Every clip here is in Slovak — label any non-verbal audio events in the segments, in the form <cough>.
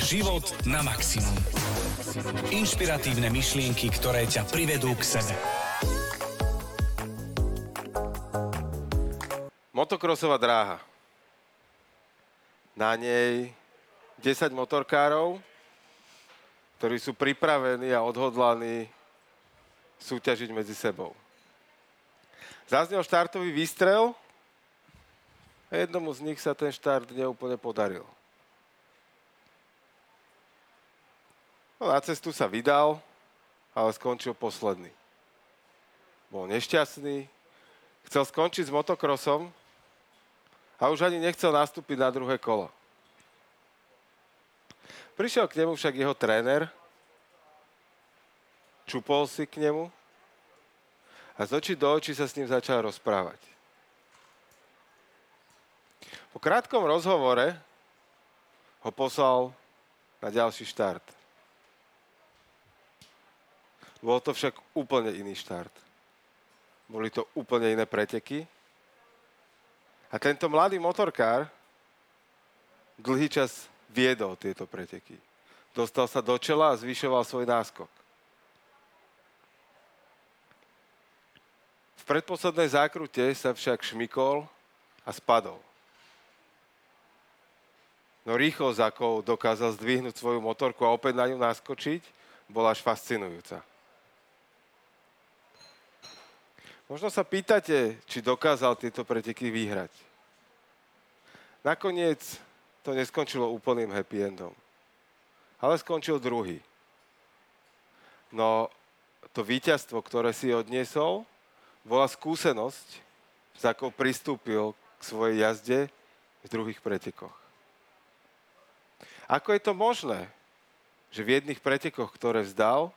Život na maximum. Inšpiratívne myšlienky, ktoré ťa privedú k sebe. Motokrosová dráha. Na nej 10 motorkárov, ktorí sú pripravení a odhodlaní súťažiť medzi sebou. Zaznel štartový výstrel a jednomu z nich sa ten štart neúplne podaril. No, na cestu sa vydal, ale skončil posledný. Bol nešťastný, chcel skončiť s motokrosom a už ani nechcel nastúpiť na druhé kolo. Prišiel k nemu však jeho tréner, čupol si k nemu a z očí do očí sa s ním začal rozprávať. Po krátkom rozhovore ho poslal na ďalší štart. Bol to však úplne iný štart. Boli to úplne iné preteky. A tento mladý motorkár dlhý čas viedol tieto preteky. Dostal sa do čela a zvyšoval svoj náskok. V predposlednej zákrute sa však šmikol a spadol. No rýchlo ako dokázal zdvihnúť svoju motorku a opäť na ňu naskočiť, bola až fascinujúca. Možno sa pýtate, či dokázal tieto preteky vyhrať. Nakoniec to neskončilo úplným happy endom. Ale skončil druhý. No to víťazstvo, ktoré si odniesol, bola skúsenosť, s akou pristúpil k svojej jazde v druhých pretekoch. Ako je to možné, že v jedných pretekoch, ktoré vzdal,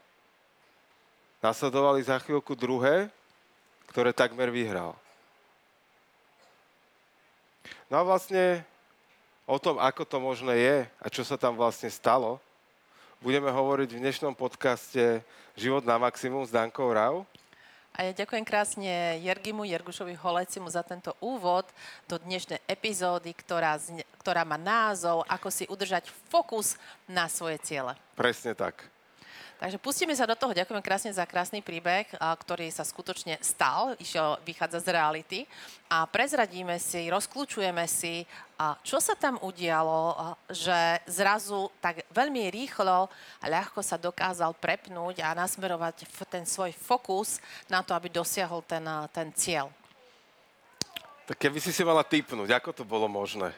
nasledovali za chvíľku druhé, ktoré takmer vyhral. No a vlastne o tom, ako to možné je a čo sa tam vlastne stalo, budeme hovoriť v dnešnom podcaste Život na maximum s Dankou Rau. A ja ďakujem krásne Jergimu Jergušovi Holecimu za tento úvod do dnešnej epizódy, ktorá, ktorá má názov Ako si udržať fokus na svoje ciele. Presne tak. Takže pustíme sa do toho. Ďakujem krásne za krásny príbeh, ktorý sa skutočne stal, išiel, vychádza z reality. A prezradíme si, rozklúčujeme si, čo sa tam udialo, že zrazu tak veľmi rýchlo a ľahko sa dokázal prepnúť a nasmerovať ten svoj fokus na to, aby dosiahol ten, ten cieľ. Tak keby si si mala typnúť, ako to bolo možné?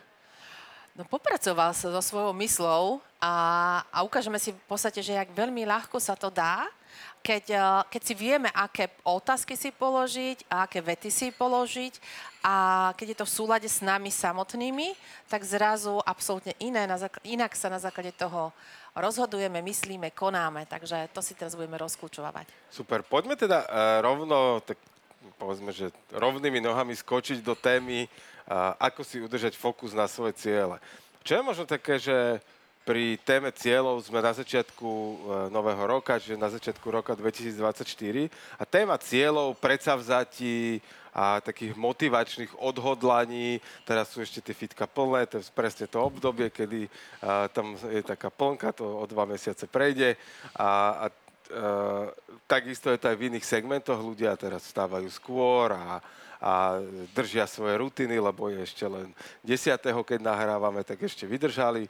No popracoval sa so svojou myslou a, a ukážeme si v podstate, že jak veľmi ľahko sa to dá, keď, eh, keď si vieme, aké otázky si položiť a aké vety si položiť a keď je to v súlade s nami samotnými, tak zrazu absolútne iné, inak sa na základe toho rozhodujeme, myslíme, konáme. Takže to si teraz budeme rozklúčovať. Super, poďme teda uh, rovno, tak povedzme, že rovnými nohami skočiť do témy ako si udržať fokus na svoje ciele. Čo je možno také, že pri téme cieľov sme na začiatku e, nového roka, čiže na začiatku roka 2024 a téma cieľov, predsavzatí a takých motivačných odhodlaní, teraz sú ešte tie fitka plné, to je presne to obdobie, kedy a, tam je taká plnka, to o dva mesiace prejde a, a Uh, takisto je to aj v iných segmentoch. Ľudia teraz vstávajú skôr a, a držia svoje rutiny, lebo je ešte len 10. keď nahrávame, tak ešte vydržali.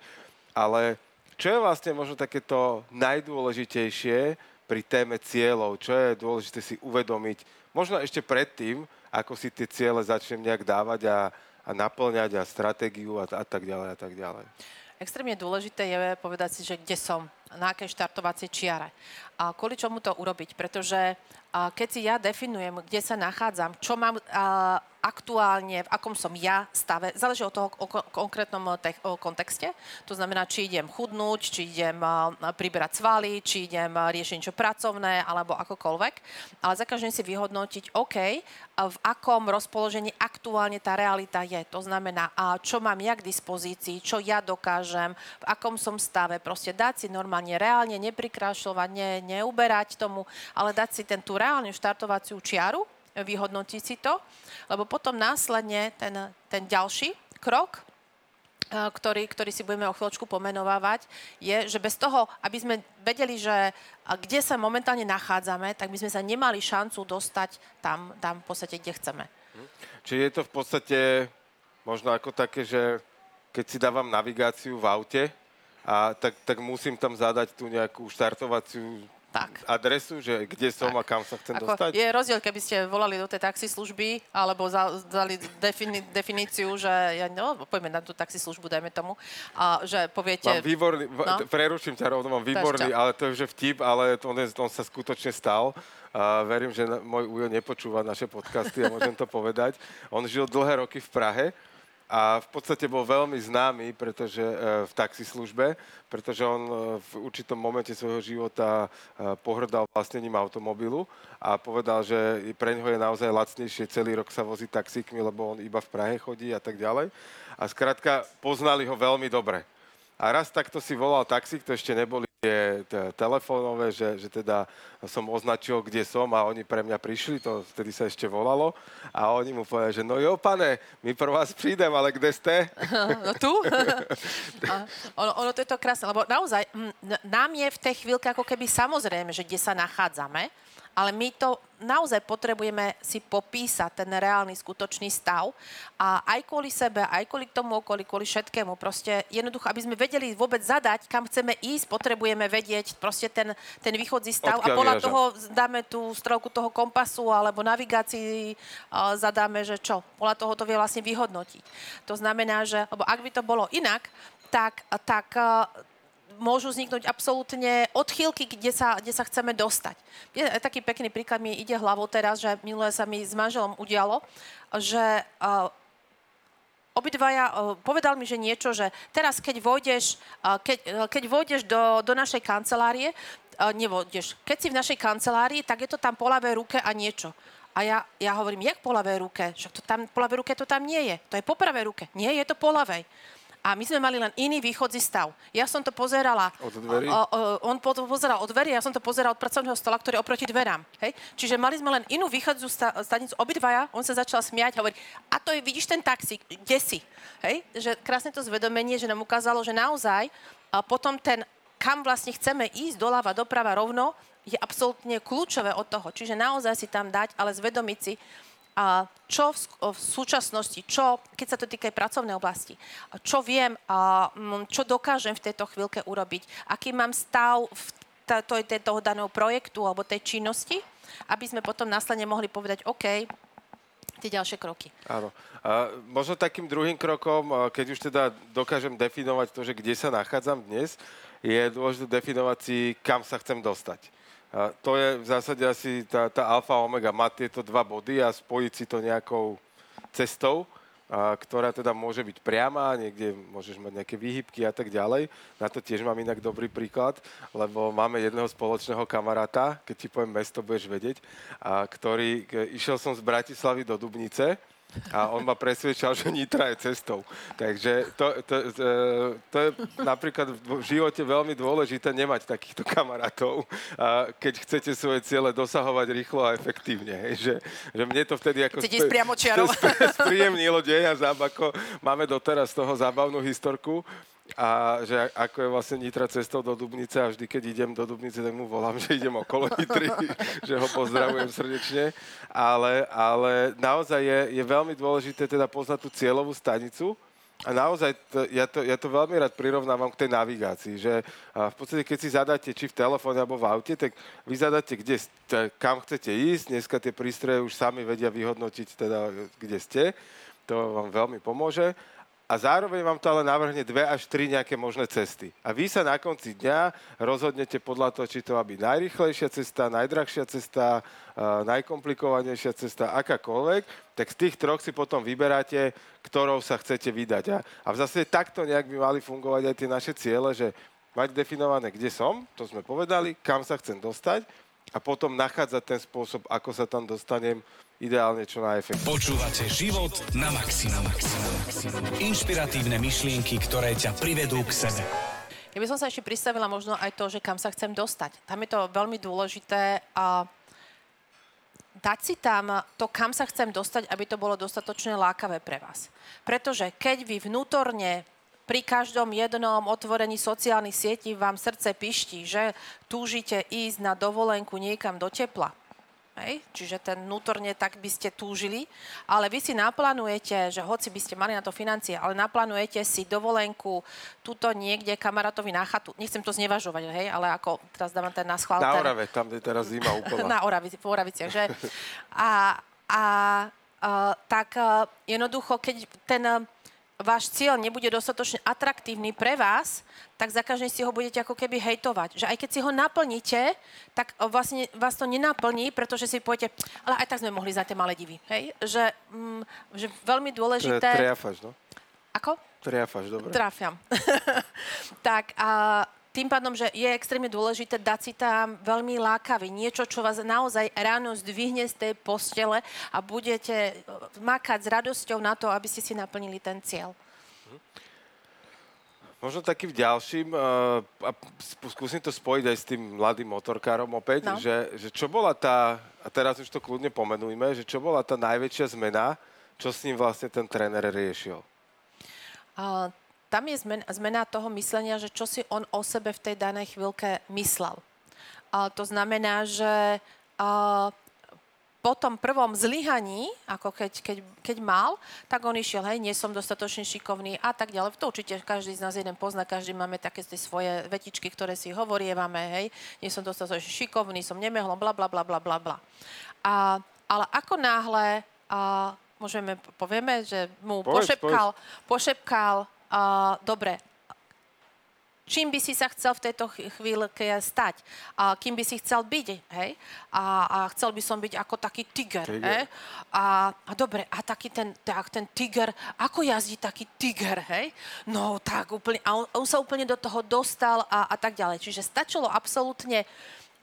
Ale čo je vlastne možno takéto najdôležitejšie pri téme cieľov? Čo je dôležité si uvedomiť? Možno ešte predtým, ako si tie ciele začnem nejak dávať a, a naplňať a stratégiu a, a tak ďalej a tak ďalej. Extrémne dôležité je povedať si, že kde som, na akej štartovacej čiare. A kvôli čomu to urobiť? Pretože keď si ja definujem, kde sa nachádzam, čo mám aktuálne, v akom som ja stave, záleží od toho o konkrétnom te- o kontexte. To znamená, či idem chudnúť, či idem priberať svaly, či idem riešiť niečo pracovné, alebo akokoľvek. Ale za každým si vyhodnotiť, OK, v akom rozpoložení aktuálne tá realita je. To znamená, čo mám ja k dispozícii, čo ja dokážem, v akom som stave. Proste dať si normálne, reálne, neprikrášľovať, ne, neuberať tomu, ale dať si ten tú reálnu štartovaciu čiaru, vyhodnotiť si to, lebo potom následne ten, ten ďalší krok a, ktorý, ktorý si budeme o chvíľočku pomenovávať, je, že bez toho, aby sme vedeli, že kde sa momentálne nachádzame, tak by sme sa nemali šancu dostať tam, tam v podstate, kde chceme. Čiže je to v podstate možno ako také, že keď si dávam navigáciu v aute, a tak, tak musím tam zadať tú nejakú štartovaciu Tak. adresu, že kde som Tak. a kam sa chcem Ako, dostať? je rozdiel, keby ste volali do tej taxislužby, alebo za, dali defini, definíciu, že ja, no, poďme na tú taxislužbu, dajme tomu, a že poviete... Mám výborný, no? Preruším ťa rovno, mám výborný, ale to je že vtip, ale to on, je, on sa skutočne stal. A verím, že na, môj ujo nepočúva naše podcasty a môžem to povedať. On žil dlhé roky v Prahe a v podstate bol veľmi známy pretože, e, v taxislužbe, pretože on e, v určitom momente svojho života e, pohrdal vlastnením automobilu a povedal, že pre ňoho je naozaj lacnejšie celý rok sa voziť taxíkmi, lebo on iba v Prahe chodí a tak ďalej. A skrátka poznali ho veľmi dobre. A raz takto si volal taxík, to ešte neboli t- telefónové, že, že teda som označil, kde som a oni pre mňa prišli, to vtedy sa ešte volalo. A oni mu povedali, že no jo, pane, my pro vás prídem, ale kde ste? <laughs> No tu? <laughs> Ono, ono to je to krásne, lebo naozaj mm, n- nám je v tej chvíľke ako keby samozrejme, že kde sa nachádzame, ale my to naozaj potrebujeme si popísať ten reálny, skutočný stav a aj kvôli sebe, aj kvôli tomu okolí, kvôli všetkému, proste jednoducho, aby sme vedeli vôbec zadať, kam chceme ísť, potrebujeme vedieť proste ten, ten východzí stav Odkiaľ a podľa toho dáme tú strelku toho kompasu alebo navigácii a zadáme, že čo. Podľa toho to vie vlastne vyhodnotiť. To znamená, že, lebo ak by to bolo inak, tak, tak a, môžu vzniknúť absolútne odchýlky, kde sa, kde sa chceme dostať. Je taký pekný príklad mi ide hlavou teraz, že minulé sa mi s manželom udialo, že a, obidvaja, uh, povedal mi, že niečo, že teraz, keď vojdeš, uh, keď, uh, keď vojdeš do, do našej kancelárie, uh, nevojdeš, keď si v našej kancelárii, tak je to tam po ľavej ruke a niečo. A ja, ja hovorím, jak po ľavej ruke? Však to tam, po ľavej ruke to tam nie je. To je po pravej ruke. Nie, je to po ľavej. A my sme mali len iný východzí stav. Ja som to pozerala... Od dverí? O, o, on po- pozeral od dverí, ja som to pozeral od pracovného stola, ktorý je oproti dverám. Hej? Čiže mali sme len inú východzú sta- stanicu, obidvaja, on sa začal smiať, hovorí, a to je, vidíš ten taxík, kde si? Hej? Že krásne to zvedomenie, že nám ukázalo, že naozaj a potom ten, kam vlastne chceme ísť, doľava, doprava, rovno, je absolútne kľúčové od toho. Čiže naozaj si tam dať, ale zvedomiť si, a čo v, v súčasnosti, čo, keď sa to týka aj pracovnej oblasti, čo viem, a, mm, čo dokážem v tejto chvíľke urobiť, aký mám stav v to, tej- toho daného projektu alebo tej činnosti, aby sme potom následne mohli povedať, OK, tie ďalšie kroky. Áno. A možno takým druhým krokom, keď už teda dokážem definovať to, že kde sa nachádzam dnes, je dôležité definovať si, kam sa chcem dostať. To je v zásade asi tá, tá alfa omega, mať tieto dva body a spojiť si to nejakou cestou, a, ktorá teda môže byť priama, niekde môžeš mať nejaké výhybky a tak ďalej. Na to tiež mám inak dobrý príklad, lebo máme jedného spoločného kamaráta, keď ti poviem mesto, budeš vedieť, a ktorý, išiel som z Bratislavy do Dubnice a on ma presvedčal, že Nitra je cestou. Takže to, to, to, to je napríklad v živote veľmi dôležité nemať takýchto kamarátov, keď chcete svoje ciele dosahovať rýchlo a efektívne. hej. Že, že mne to vtedy ako... Chcete ísť priamo čiarou. <laughs> spríjemnilo deň a záb, ako máme doteraz z toho zábavnú historku. A že ako je vlastne Nitra cestou do Dubnice a vždy, keď idem do Dubnice, tak mu volám, <laughs> že idem okolo Nitry, <laughs> že ho pozdravujem srdečne. Ale, ale naozaj je, je veľmi dôležité teda poznať tú cieľovú stanicu, a naozaj, to, ja, to, ja to veľmi rád prirovnávam k tej navigácii, že v podstate, keď si zadáte či v telefóne alebo v aute, tak vy zadáte, kde, kam chcete ísť. Dneska tie prístroje už sami vedia vyhodnotiť, teda, kde ste. To vám veľmi pomôže. A zároveň vám to ale navrhne dve až tri nejaké možné cesty. A vy sa na konci dňa rozhodnete podľa toho, či to má byť najrychlejšia cesta, najdrahšia cesta, a najkomplikovanejšia cesta, akákoľvek, tak z tých troch si potom vyberáte, ktorou sa chcete vydať. A, v zásade takto nejak by mali fungovať aj tie naše ciele, že mať definované, kde som, to sme povedali, kam sa chcem dostať a potom nachádzať ten spôsob, ako sa tam dostanem ideálne čo najefektívnejšie. Počúvate život na maximum. Inšpiratívne myšlienky, ktoré ťa privedú k sebe. Ja by som sa ešte pristavila možno aj to, že kam sa chcem dostať. Tam je to veľmi dôležité a dať si tam to, kam sa chcem dostať, aby to bolo dostatočne lákavé pre vás. Pretože keď vy vnútorne pri každom jednom otvorení sociálnych sietí vám srdce piští, že túžite ísť na dovolenku niekam do tepla. Hej? Čiže ten vnútorne tak by ste túžili, ale vy si naplánujete, že hoci by ste mali na to financie, ale naplánujete si dovolenku tuto niekde kamarátovi na chatu. Nechcem to znevažovať, hej, ale ako teraz dávam ten na schvál. Na Orave, tam, kde teraz zima úplná. <laughs> na Oravici, v Oraviciach, že? A, a, a tak a, jednoducho, keď ten váš cieľ nebude dostatočne atraktívny pre vás, tak za každým si ho budete ako keby hejtovať. Že aj keď si ho naplníte, tak vlastne vás to nenaplní, pretože si poviete, ale aj tak sme mohli za tie malé divy. Hej? Že, mm, že veľmi dôležité... triafaš, no? Ako? Triafaš, dobre. Trafiam. <laughs> tak a tým pádom, že je extrémne dôležité dať si tam veľmi lákavý, niečo, čo vás naozaj ráno zdvihne z tej postele a budete e, makať s radosťou na to, aby ste si naplnili ten cieľ. Možno takým ďalším, uh, a skúsim to spojiť aj s tým mladým motorkárom opäť, No. že, že čo bola tá, a teraz už to kľudne pomenujme, že čo bola tá najväčšia zmena, čo s ním vlastne ten tréner riešil. A tam je zmena, zmena toho myslenia, že čo si on o sebe v tej danej chvíľke myslel. A to znamená, že a, po tom prvom zlyhaní, ako keď, keď, keď mal, tak on išiel, hej, nie som dostatočne šikovný a tak ďalej. To určite každý z nás jeden pozná, každý máme také tie svoje vetičky, ktoré si hovorievame, hej, nie som dostatočne šikovný, som nemehlom, bla, bla, bla, bla, bla, bla. A, ale ako náhle, a, môžeme, povieme, že mu Povedz, pošepkal, pošepkal, dobre, čím by si sa chcel v tejto ch- chvíľke stať, a kým by si chcel byť, hej? A, a chcel by som byť ako taký tiger, Tiger. hej? A, a dobre, a taký ten, tak, ten tiger, ako jazdí taký tiger, hej? No tak úplne, a on, on sa úplne do toho dostal a, a tak ďalej. Čiže stačilo absolútne,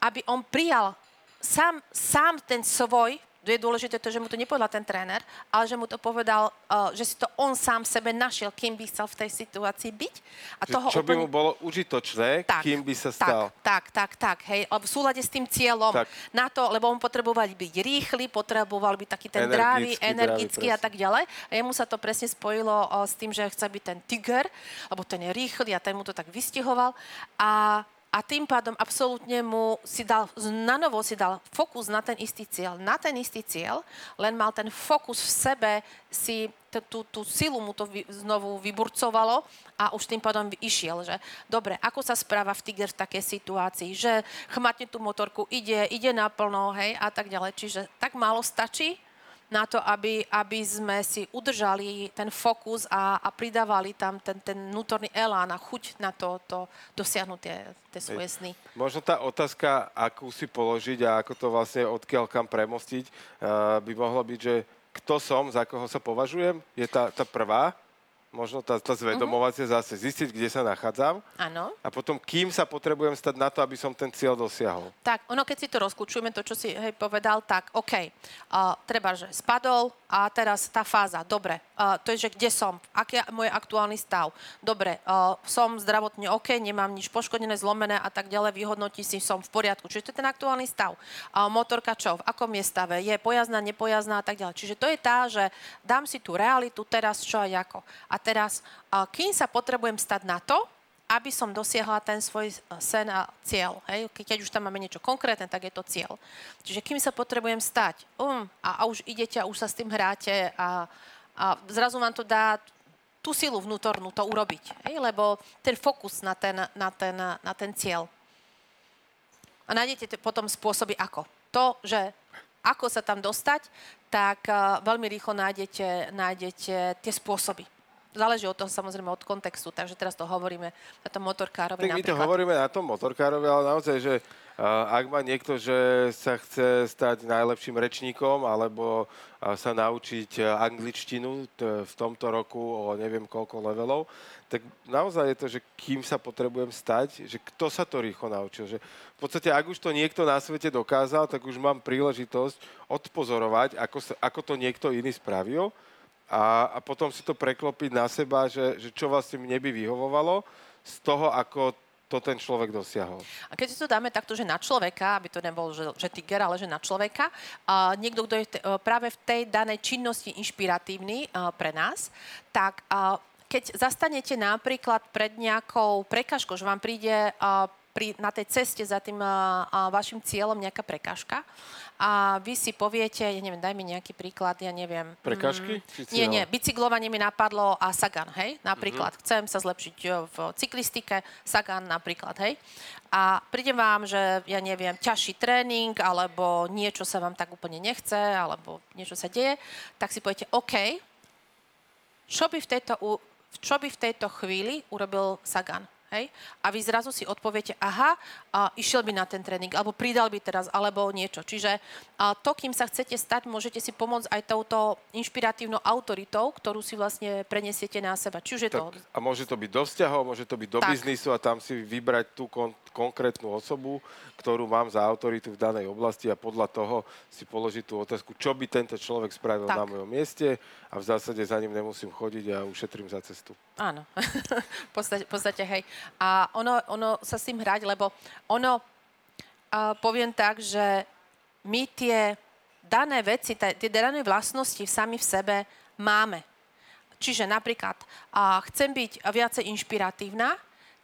aby on prijal sám, sám ten svoj, je dôležité to, že mu to nepovedal ten tréner, ale že mu to povedal, uh, že si to on sám sebe našiel, kým by chcel v tej situácii byť. A Že toho čo by úplne... mu bolo užitočné, kým by sa stal. Tak, tak, tak, hej, v súlade s tým cieľom. Tak. Na to, lebo on potreboval byť rýchly, potreboval byť taký ten Energický, energický dravý, a tak ďalej. A jemu sa to presne spojilo o, s tým, že chce byť ten tiger, lebo ten je rýchly a ten mu to tak vystihoval. A a tým pádom absolútne mu si dal, na novo si dal fokus na ten istý cieľ, na ten istý cieľ, len mal ten fokus v sebe, si tú, tú silu mu to znovu vyburcovalo a už tým pádom išiel, že dobre, ako sa správa v Tiger v takej situácii, že chmatne tú motorku, ide, ide naplno, hej, a tak ďalej. Čiže tak málo stačí na to, aby, aby sme si udržali ten fokus a, a pridávali tam ten, ten vnútorný elán a chuť na to, to dosiahnuť tie, tie svoje sny. Možno tá otázka, akú si položiť a ako to vlastne odkiaľ kam premostiť, uh, by mohla byť, že kto som, za koho sa považujem, je tá, tá prvá. Možno tá, tá zvedomovacia zase zistiť, kde sa nachádzam Áno. a potom kým sa potrebujem stať na to, aby som ten cieľ dosiahol. Tak, ono, keď si to rozklúčujeme, to, čo si hej, povedal, tak OK, uh, treba, že spadol a teraz tá fáza, dobre, uh, to je, že kde som, aký je môj aktuálny stav, dobre, uh, som zdravotne OK, nemám nič poškodené, zlomené a tak ďalej, vyhodnotí si, som v poriadku, čiže to je ten aktuálny stav. Uh, motorka čo, v akom je stave, je pojazná, nepojazná a tak ďalej. Čiže to je tá, že dám si tú realitu teraz čo a ako. A teraz, uh, kým sa potrebujem stať na to, aby som dosiahla ten svoj eh, sen a cieľ. Hej? Ke- Keď už tam máme niečo konkrétne, tak je to cieľ. Čiže kým sa potrebujem stať um, a, a už idete a už sa s tým hráte a, a zrazu vám to dá tú silu vnútornú to urobiť. Hej? Lebo ten fokus na ten, na, ten, na ten cieľ. A nájdete te- potom spôsoby ako. To, že ako sa tam dostať, tak uh, veľmi rýchlo nájdete, nájdete tie spôsoby. Záleží od toho samozrejme od kontextu, takže teraz to hovoríme na tom motorkárovi Tak my to napríklad. hovoríme na tom motorkárovi, ale naozaj, že ak má niekto, že sa chce stať najlepším rečníkom alebo sa naučiť uh, angličtinu v tomto roku o neviem koľko levelov, tak naozaj je to, že kým sa potrebujem stať, že kto sa to rýchlo naučil. Že v podstate, ak už to niekto na svete dokázal, tak už mám príležitosť odpozorovať, ako, sa, ako to niekto iný spravil a, a potom si to preklopiť na seba, že, že čo vlastne mne by vyhovovalo z toho, ako to ten človek dosiahol. A keď si to dáme takto, že na človeka, aby to nebol, že, že tiger, ale že na človeka, a niekto, kto je te, práve v tej danej činnosti inšpiratívny a, pre nás, tak a, keď zastanete napríklad pred nejakou prekažkou, že vám príde uh, pri, na tej ceste za tým uh, uh, vašim cieľom nejaká prekažka a vy si poviete, ja neviem, daj mi nejaký príklad, ja neviem. Prekažky? Mm, nie, nie, bicyklovanie mi napadlo a Sagan, hej, napríklad. Mm-hmm. Chcem sa zlepšiť v cyklistike, Sagan napríklad, hej. A príde vám, že ja neviem, ťažší tréning, alebo niečo sa vám tak úplne nechce, alebo niečo sa deje, tak si poviete, OK, čo by v tejto, čo by v tejto chvíli urobil Sagan? Hej? A vy zrazu si odpoviete, aha, a išiel by na ten tréning, alebo pridal by teraz, alebo niečo. Čiže a to, kým sa chcete stať, môžete si pomôcť aj touto inšpiratívnou autoritou, ktorú si vlastne prenesiete na seba. Či už je tak, to... A môže to byť do vzťahov, môže to byť do tak. biznisu a tam si vybrať tú kon- konkrétnu osobu, ktorú mám za autoritu v danej oblasti a podľa toho si položiť tú otázku, čo by tento človek spravil tak. na mojom mieste a v zásade za ním nemusím chodiť a ušetrím za cestu. Áno, <laughs> v, podstate, podstate hej. A ono, ono sa s tým hrať, lebo ono, uh, poviem tak, že my tie dané veci, tie dané vlastnosti sami v sebe máme. Čiže napríklad uh, chcem byť viacej inšpiratívna,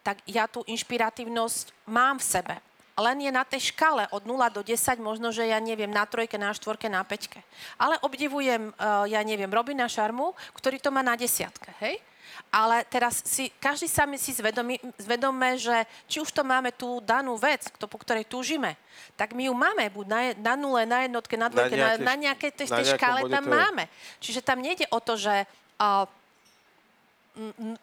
tak ja tú inšpiratívnosť mám v sebe. Len je na tej škale od 0 do 10, možno, že ja neviem, na trojke, na štvorke, na peťke. Ale obdivujem, ja neviem, Robina Šarmu, ktorý to má na desiatke, hej? Ale teraz si, každý sami si zvedomí, zvedome, že či už to máme tú danú vec, to, po ktorej túžime, tak my ju máme buď na, na nule, na jednotke, na dvojke, na, na, na nejakej tej, tej škále tam máme. Čiže tam nejde o to, že uh,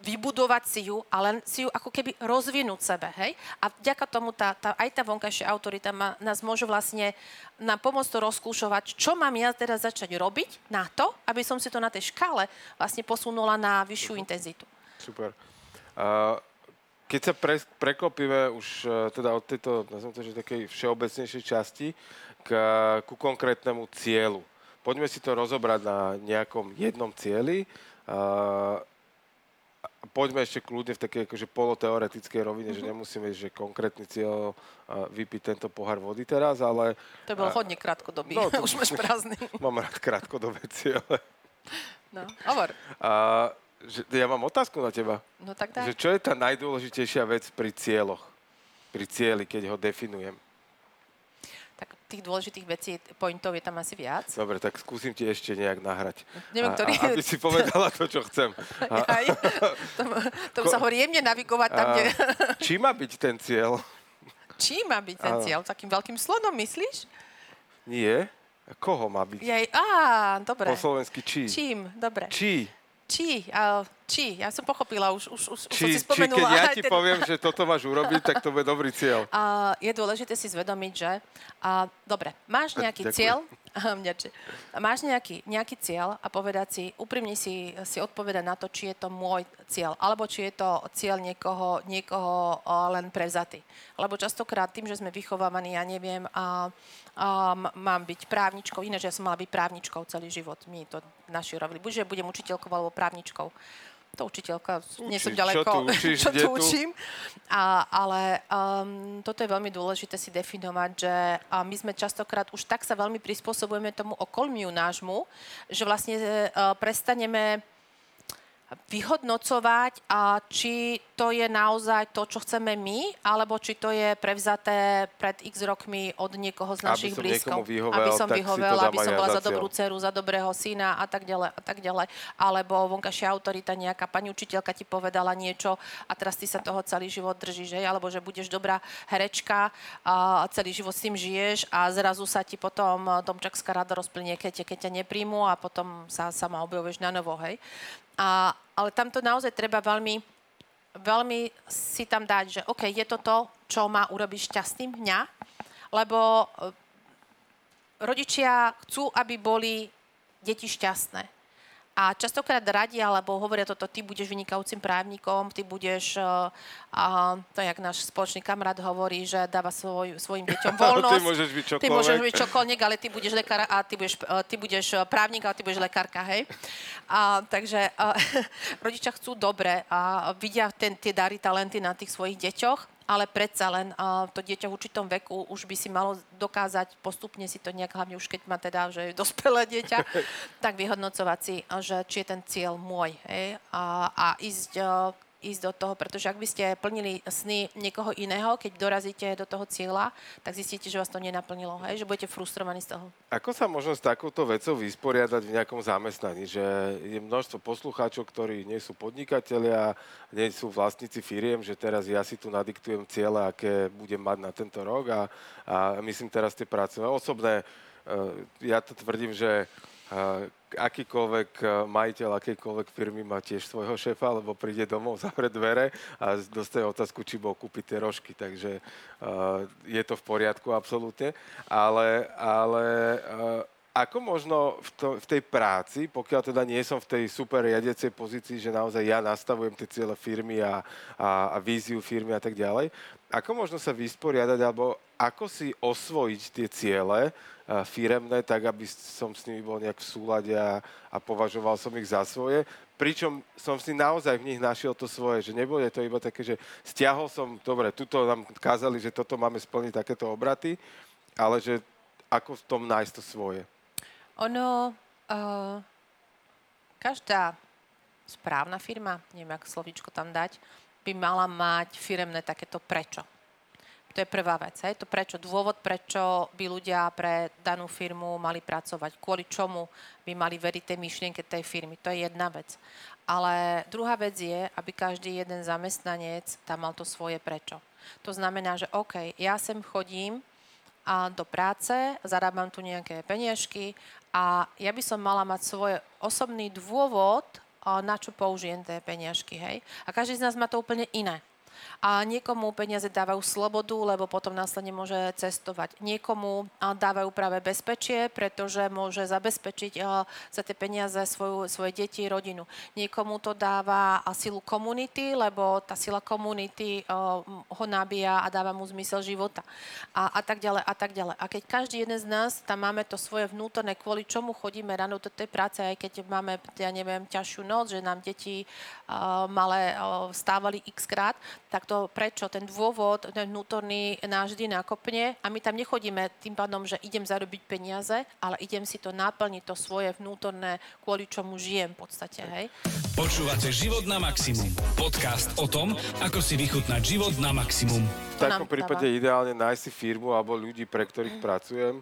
vybudovať si ju, ale si ju ako keby rozvinúť sebe, hej? A vďaka tomu tá, tá, aj tá vonkajšia autorita ma, nás môže vlastne na pomôcť to rozkúšovať, čo mám ja teraz začať robiť na to, aby som si to na tej škále vlastne posunula na vyššiu uh-huh. intenzitu. Super. Uh, keď sa pre, preklopíme už uh, teda od tejto, nazvem to, že takej všeobecnejšej časti k, ku konkrétnemu cieľu. Poďme si to rozobrať na nejakom jednom cieli. Uh, poďme ešte kľudne v takej akože poloteoretickej rovine, mm-hmm. že mhm. nemusíme, že konkrétny cieľ vypiť tento pohár vody teraz, ale... To bol hodne krátkodobý, no, <laughs> to, už máš prázdny. <laughs> Mám rád krátkodobé ciele. No, hovor. A, že, ja mám otázku na teba. No tak daj. Že čo je tá najdôležitejšia vec pri cieľoch? Pri cieli, keď ho definujem? Tých dôležitých vecí, pointov je tam asi viac. Dobre, tak skúsim ti ešte nejak nahrať. Neviem, ktorý... A, aby si povedala to, čo chcem. <laughs> Aj, to, to Ko... sa ho riemne navigovať tam, kde... <laughs> Či má byť ten cieľ? Či má byť ten cieľ? Takým veľkým slonom, myslíš? Nie. Koho má byť? Jej, á, dobre. Po slovensky či. Čím, dobre. Či. Či, uh, či, ja som pochopila, už, už, už, či, som si spomenula. Či keď ja ti ten... <laughs> <laughs> poviem, že toto máš urobiť, tak to bude dobrý cieľ. Uh, je dôležité si zvedomiť, že... Uh, dobre, máš nejaký Ďakujem. cieľ, <laughs> máš nejaký, nejaký cieľ a povedať si, úprimne si, si odpovedať na to, či je to môj cieľ, alebo či je to cieľ niekoho, niekoho len prevzatý. Lebo častokrát tým, že sme vychovávaní, ja neviem, uh, um, mám byť právničkou, ináč ja som mala byť právničkou celý život. My to naši robili. Buď, že budem učiteľkou alebo právničkou. To učiteľka, Učí, nie som ďaleko, čo tu, učíš, <laughs> čo tu učím. A, ale um, toto je veľmi dôležité si definovať, že uh, my sme častokrát už tak sa veľmi prispôsobujeme tomu okolmiu nášmu, že vlastne uh, prestaneme vyhodnocovať, a či to je naozaj to, čo chceme my, alebo či to je prevzaté pred x rokmi od niekoho z našich aby. Vyhovel, aby som vyhovel, aby som bola za, za dobrú dceru, za dobrého syna a tak ďalej a tak ďalej. Alebo vonkašia autorita, nejaká pani učiteľka ti povedala niečo a teraz ty sa toho celý život držíš, hej? alebo že budeš dobrá herečka a celý život s tým žiješ a zrazu sa ti potom Tomčakská rada rozplynie, keď, keď ťa nepríjmu a potom sa sama objavuješ na novo, hej. A, ale tam to naozaj treba veľmi, veľmi si tam dať, že OK, je to to, čo má urobiť šťastným mňa, lebo e, rodičia chcú, aby boli deti šťastné. A častokrát radia, alebo hovoria toto, ty budeš vynikajúcim právnikom, ty budeš, uh, uh, to jak náš spoločný kamarát hovorí, že dáva svoj, svojim deťom <laughs> voľnosť. ty môžeš byť čokoľvek. Ty môžeš byť čokoľvek, ale ty budeš lekár a ty budeš, uh, ty budeš právnik, ale ty budeš lekárka, hej? A, takže uh, <laughs> rodičia chcú dobre a vidia ten, tie dary, talenty na tých svojich deťoch ale predsa len uh, to dieťa v určitom veku už by si malo dokázať postupne si to nejak, hlavne už keď má teda, že je dospelé dieťa, <laughs> tak vyhodnocovať si, že či je ten cieľ môj. Hej? A, a ísť uh, ísť do toho, pretože ak by ste plnili sny niekoho iného, keď dorazíte do toho cieľa, tak zistíte, že vás to nenaplnilo, hej? že budete frustrovaní z toho. Ako sa možno s takouto vecou vysporiadať v nejakom zamestnaní? Že je množstvo poslucháčov, ktorí nie sú podnikatelia, nie sú vlastníci firiem, že teraz ja si tu nadiktujem cieľe, aké budem mať na tento rok a, a myslím teraz tie práce osobné. Eh, ja to tvrdím, že akýkoľvek e, majiteľ akejkoľvek firmy má tiež svojho šéfa, lebo príde domov, <laughs> zavre dvere a dostane otázku, či bol kúpiť tie rožky. Takže uh, je to v poriadku absolútne. Ale, ale uh, ako možno v, to, v tej práci, pokiaľ teda nie som v tej super riadiacej pozícii, že naozaj ja nastavujem tie ciele firmy a, a, a víziu firmy a tak ďalej, ako možno sa vysporiadať, alebo ako si osvojiť tie ciele, firemné, tak aby som s nimi bol nejak v súlade a, a považoval som ich za svoje. Pričom som si naozaj v nich našiel to svoje, že nebude to iba také, že stiahol som, dobre, tuto nám kázali, že toto máme splniť takéto obraty, ale že ako v tom nájsť to svoje. Ono, uh, každá správna firma, neviem, ako slovíčko tam dať, by mala mať firemné takéto prečo to je prvá vec. Hej. To prečo, dôvod, prečo by ľudia pre danú firmu mali pracovať, kvôli čomu by mali veriť tej myšlienke tej firmy. To je jedna vec. Ale druhá vec je, aby každý jeden zamestnanec tam mal to svoje prečo. To znamená, že OK, ja sem chodím a do práce, zarábam tu nejaké peniažky a ja by som mala mať svoj osobný dôvod, na čo použijem tie peniažky. Hej? A každý z nás má to úplne iné. A niekomu peniaze dávajú slobodu, lebo potom následne môže cestovať. Niekomu dávajú práve bezpečie, pretože môže zabezpečiť za tie peniaze svoju, svoje deti, rodinu. Niekomu to dáva silu komunity, lebo tá sila komunity ho nabíja a dáva mu zmysel života. A, a tak ďalej, a tak ďalej. A keď každý jeden z nás tam máme to svoje vnútorné, kvôli čomu chodíme ráno do tej práce, aj keď máme, ja neviem, ťažšiu noc, že nám deti uh, malé uh, stávali x krát, tak to prečo, ten dôvod, ten vnútorný nás vždy nakopne a my tam nechodíme tým pádom, že idem zarobiť peniaze, ale idem si to naplniť, to svoje vnútorné, kvôli čomu žijem v podstate, hej. Počúvate Život na maximum. Podcast o tom, ako si vychutnať život na maximum. V takom prípade ideálne nájsť si firmu alebo ľudí, pre ktorých mm. pracujem,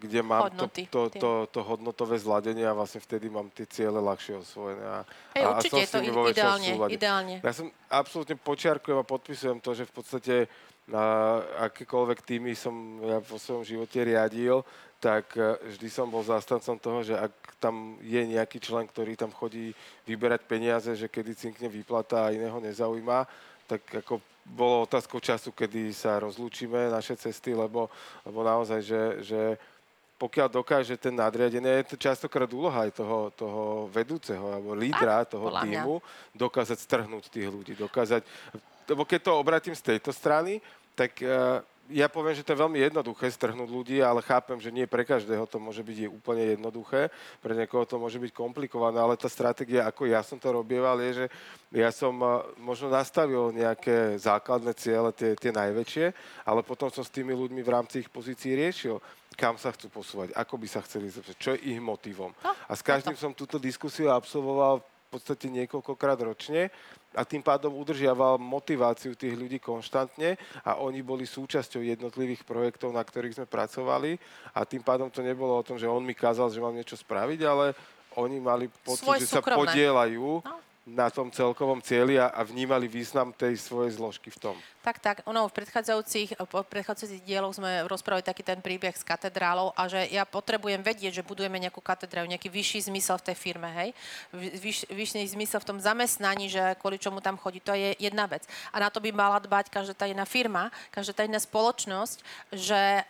kde mám Hodnoty, to, to, to, to hodnotové zladenie a vlastne vtedy mám tie ciele ľahšie osvojené. A, Hej, a, určite a je to ideálne, ideálne. Ja som absolútne počiarkujem a podpisujem to, že v podstate uh, akékoľvek týmy som ja vo svojom živote riadil, tak uh, vždy som bol zastancom toho, že ak tam je nejaký člen, ktorý tam chodí vyberať peniaze, že kedy cinkne výplata a iného nezaujíma, tak ako bolo otázkou času, kedy sa rozlúčime naše cesty, lebo, lebo naozaj, že, že pokiaľ dokáže ten nadriadený, je to častokrát úloha aj toho, toho vedúceho alebo lídra toho týmu, dokázať strhnúť tých ľudí, dokázať, lebo keď to obratím z tejto strany, tak uh, ja poviem, že to je veľmi jednoduché strhnúť ľudí, ale chápem, že nie pre každého to môže byť úplne jednoduché, pre niekoho to môže byť komplikované, ale tá stratégia, ako ja som to robieval, je, že ja som možno nastavil nejaké základné ciele, tie, tie najväčšie, ale potom som s tými ľuďmi v rámci ich pozícií riešil, kam sa chcú posúvať, ako by sa chceli zlepšiť, čo je ich motivom. A s každým som túto diskusiu absolvoval v podstate niekoľkokrát ročne a tým pádom udržiaval motiváciu tých ľudí konštantne a oni boli súčasťou jednotlivých projektov, na ktorých sme pracovali. A tým pádom to nebolo o tom, že on mi kázal, že mám niečo spraviť, ale oni mali pocit, Svoj že súkromné. sa podielajú. No na tom celkovom cieli a, a vnímali význam tej svojej zložky v tom. Tak, tak. Ono, v predchádzajúcich, v predchádzajúcich dieloch sme rozprávali taký ten príbeh s katedrálou a že ja potrebujem vedieť, že budujeme nejakú katedrálu, nejaký vyšší zmysel v tej firme, hej? Vyš, vyšší zmysel v tom zamestnaní, že kvôli čomu tam chodí, to je jedna vec. A na to by mala dbať každá tá jedna firma, každá tá jedna spoločnosť, že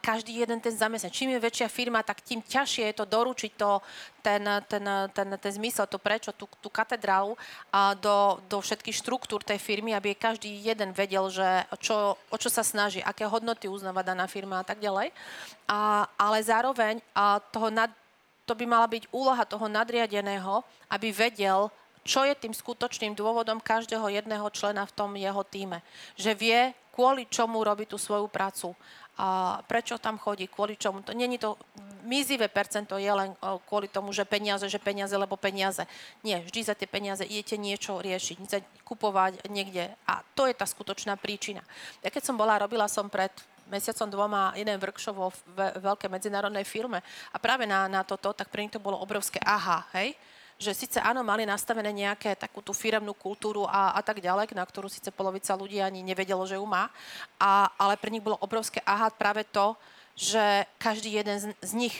každý jeden ten zamestnanec. Čím je väčšia firma, tak tým ťažšie je to doručiť to, ten, ten, ten, ten zmysel, to prečo, tú, tú katedrálu a do, do všetkých štruktúr tej firmy, aby každý jeden vedel, že čo, o čo sa snaží, aké hodnoty uznáva daná firma a tak ďalej. A, ale zároveň a toho nad, to by mala byť úloha toho nadriadeného, aby vedel, čo je tým skutočným dôvodom každého jedného člena v tom jeho týme. Že vie, kvôli čomu robí tú svoju prácu. A prečo tam chodí, kvôli čomu. To, není to mizivé percento je len kvôli tomu, že peniaze, že peniaze, lebo peniaze. Nie, vždy za tie peniaze idete niečo riešiť, kupovať niekde. A to je tá skutočná príčina. Ja keď som bola, robila som pred mesiacom dvoma jeden workshop vo veľkej medzinárodnej firme a práve na, na toto, tak pre nich to bolo obrovské aha, hej? Že síce áno, mali nastavené nejaké takú tú firemnú kultúru a, a tak ďalej, na ktorú síce polovica ľudí ani nevedelo, že ju má, a, ale pre nich bolo obrovské aha práve to, že každý jeden z, z nich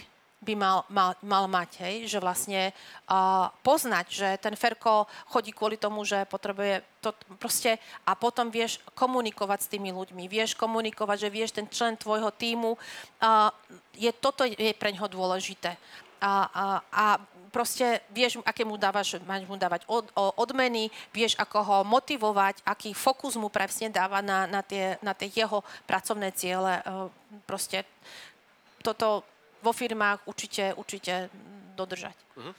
by mal, mal, mal mať, hej? že vlastne uh, poznať, že ten Ferko chodí kvôli tomu, že potrebuje to proste a potom vieš komunikovať s tými ľuďmi, vieš komunikovať, že vieš ten člen tvojho týmu, uh, je, toto je pre ňoho dôležité. A, a, a proste vieš, aké mu dávaš, máš mu dávať od, odmeny, vieš, ako ho motivovať, aký fokus mu presne dáva na, na, tie, na tie jeho pracovné ciele. Proste toto vo firmách určite, určite dodržať. Uh-huh.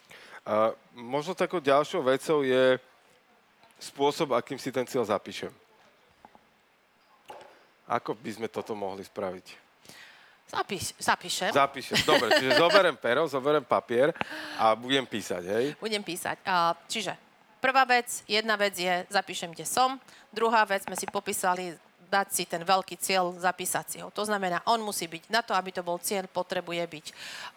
A možno takou ďalšou vecou je spôsob, akým si ten cieľ zapíšem. Ako by sme toto mohli spraviť? Zapíš, zapíšem. Zapíšem, dobre. Čiže zoberiem pero, zoberiem papier a budem písať, hej? Budem písať. Uh, čiže prvá vec, jedna vec je, zapíšem, kde som. Druhá vec, sme si popísali, dať si ten veľký cieľ, zapísať si ho. To znamená, on musí byť, na to, aby to bol cieľ, potrebuje byť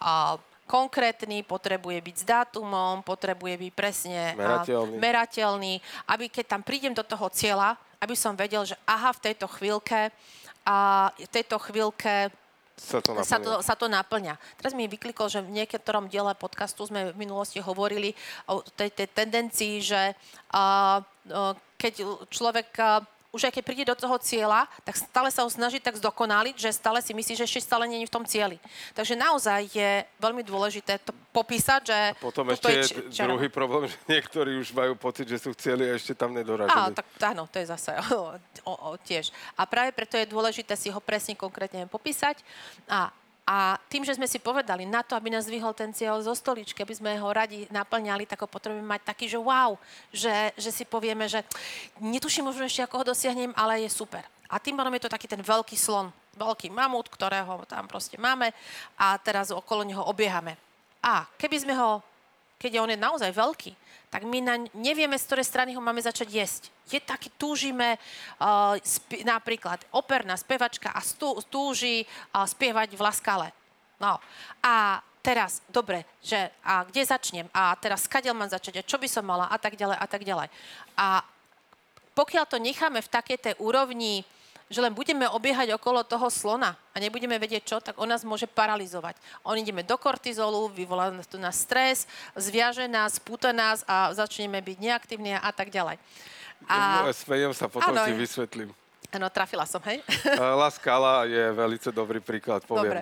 uh, konkrétny, potrebuje byť s dátumom, potrebuje byť presne merateľný. Uh, merateľný, aby keď tam prídem do toho cieľa, aby som vedel, že aha, v tejto chvíľke, a v tejto chvíľke sa to, sa, to, sa to naplňa. Teraz mi vyklikol, že v niektorom diele podcastu sme v minulosti hovorili o tej, tej tendencii, že uh, keď človek už aj keď príde do toho cieľa, tak stále sa ho snaží tak zdokonaliť, že stále si myslí, že ešte stále je v tom cieli. Takže naozaj je veľmi dôležité to popísať, že... A potom ešte je č- druhý problém, <laughs> že niektorí už majú pocit, že sú v cieli a ešte tam nedoražili. Á, tak áno, to je zase <laughs> o, o, o, tiež. A práve preto je dôležité si ho presne konkrétne popísať a a tým, že sme si povedali, na to, aby nás vyhol ten cieľ zo stoličky, aby sme ho radi naplňali, tak ho potrebujeme mať taký, že wow, že, že si povieme, že netuším možno ešte, ako ho dosiahnem, ale je super. A tým pádom je to taký ten veľký slon, veľký mamut, ktorého tam proste máme a teraz okolo neho obiehame. A keby sme ho, keď on je naozaj veľký, tak my na, nevieme, z ktorej strany ho máme začať jesť. Je taký, túžime uh, sp- napríklad operná spevačka a stú, túži uh, spievať v Laskale. No. A teraz, dobre, že a kde začnem? A teraz skadiaľ mám začať? A čo by som mala? A tak ďalej, a tak ďalej. A pokiaľ to necháme v takej tej úrovni že len budeme obiehať okolo toho slona a nebudeme vedieť čo, tak on nás môže paralizovať. On ideme do kortizolu, vyvolá to na stres, zviaže nás, púta nás a začneme byť neaktívni a tak ďalej. A... Smejem sa, potom ano, ti vysvetlím. Áno, trafila som, hej? <laughs> La Scala je veľmi dobrý príklad, poviem. Dobre.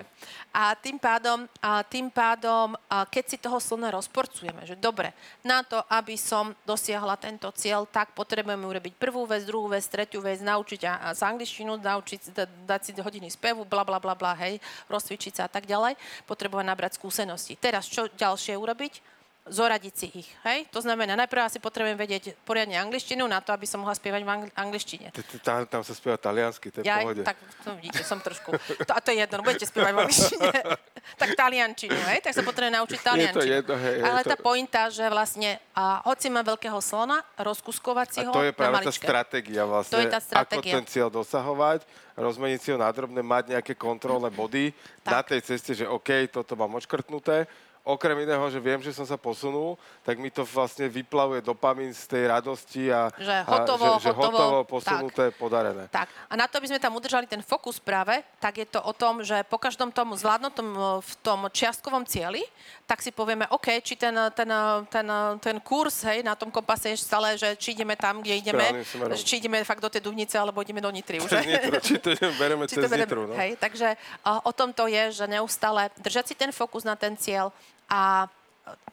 A tým pádom, a tým pádom a keď si toho slona rozporcujeme, že dobre, na to, aby som dosiahla tento cieľ, tak potrebujeme urobiť prvú vec, druhú vec, tretiu vec, naučiť a, a z angličtinu, naučiť, da, dať si hodiny spevu, bla, bla, bla, bla, hej, rozcvičiť sa a tak ďalej. Potrebujeme nabrať skúsenosti. Teraz čo ďalšie urobiť? Zoradiť si ich. Hej? To znamená, najprv asi potrebujem vedieť poriadne angličtinu na to, aby som mohla spievať v angličtine. Tam, tam sa spieva taliansky, to je ja, pohode. Tak, to vidíte, som trošku... To, a to je jedno, no budete spievať v angličtine. <laughs> tak taliančinu, hej? Tak sa potrebujem naučiť taliančinu. Je to jedno, hej, Ale je tá pointa, že vlastne, a, hoci mám veľkého slona, rozkuskovať si ho A to je práve tá stratégia vlastne, to je tá stratégia. ako ten cieľ dosahovať, rozmeniť si ho na drobné, mať nejaké kontrolné body tak. na tej ceste, že OK, toto mám odškrtnuté, okrem iného, že viem, že som sa posunul, tak mi to vlastne vyplavuje dopamín z tej radosti a, že hotovo, a že, že hotovo, hotovo posunuté, tak, podarené. Tak. A na to, aby sme tam udržali ten fokus práve, tak je to o tom, že po každom tom zvládnutom e, v tom čiastkovom cieli, tak si povieme, OK, či ten, ten, ten, ten kurz hej, na tom kompase je stále, že či ideme tam, kde ideme, či ideme fakt do tej Duvnice, alebo ideme do Nitry už. Nitru, či to bereme či cez to bereme, Nitru. No? Hej, takže uh, o tom to je, že neustále držať si ten fokus na ten cieľ, a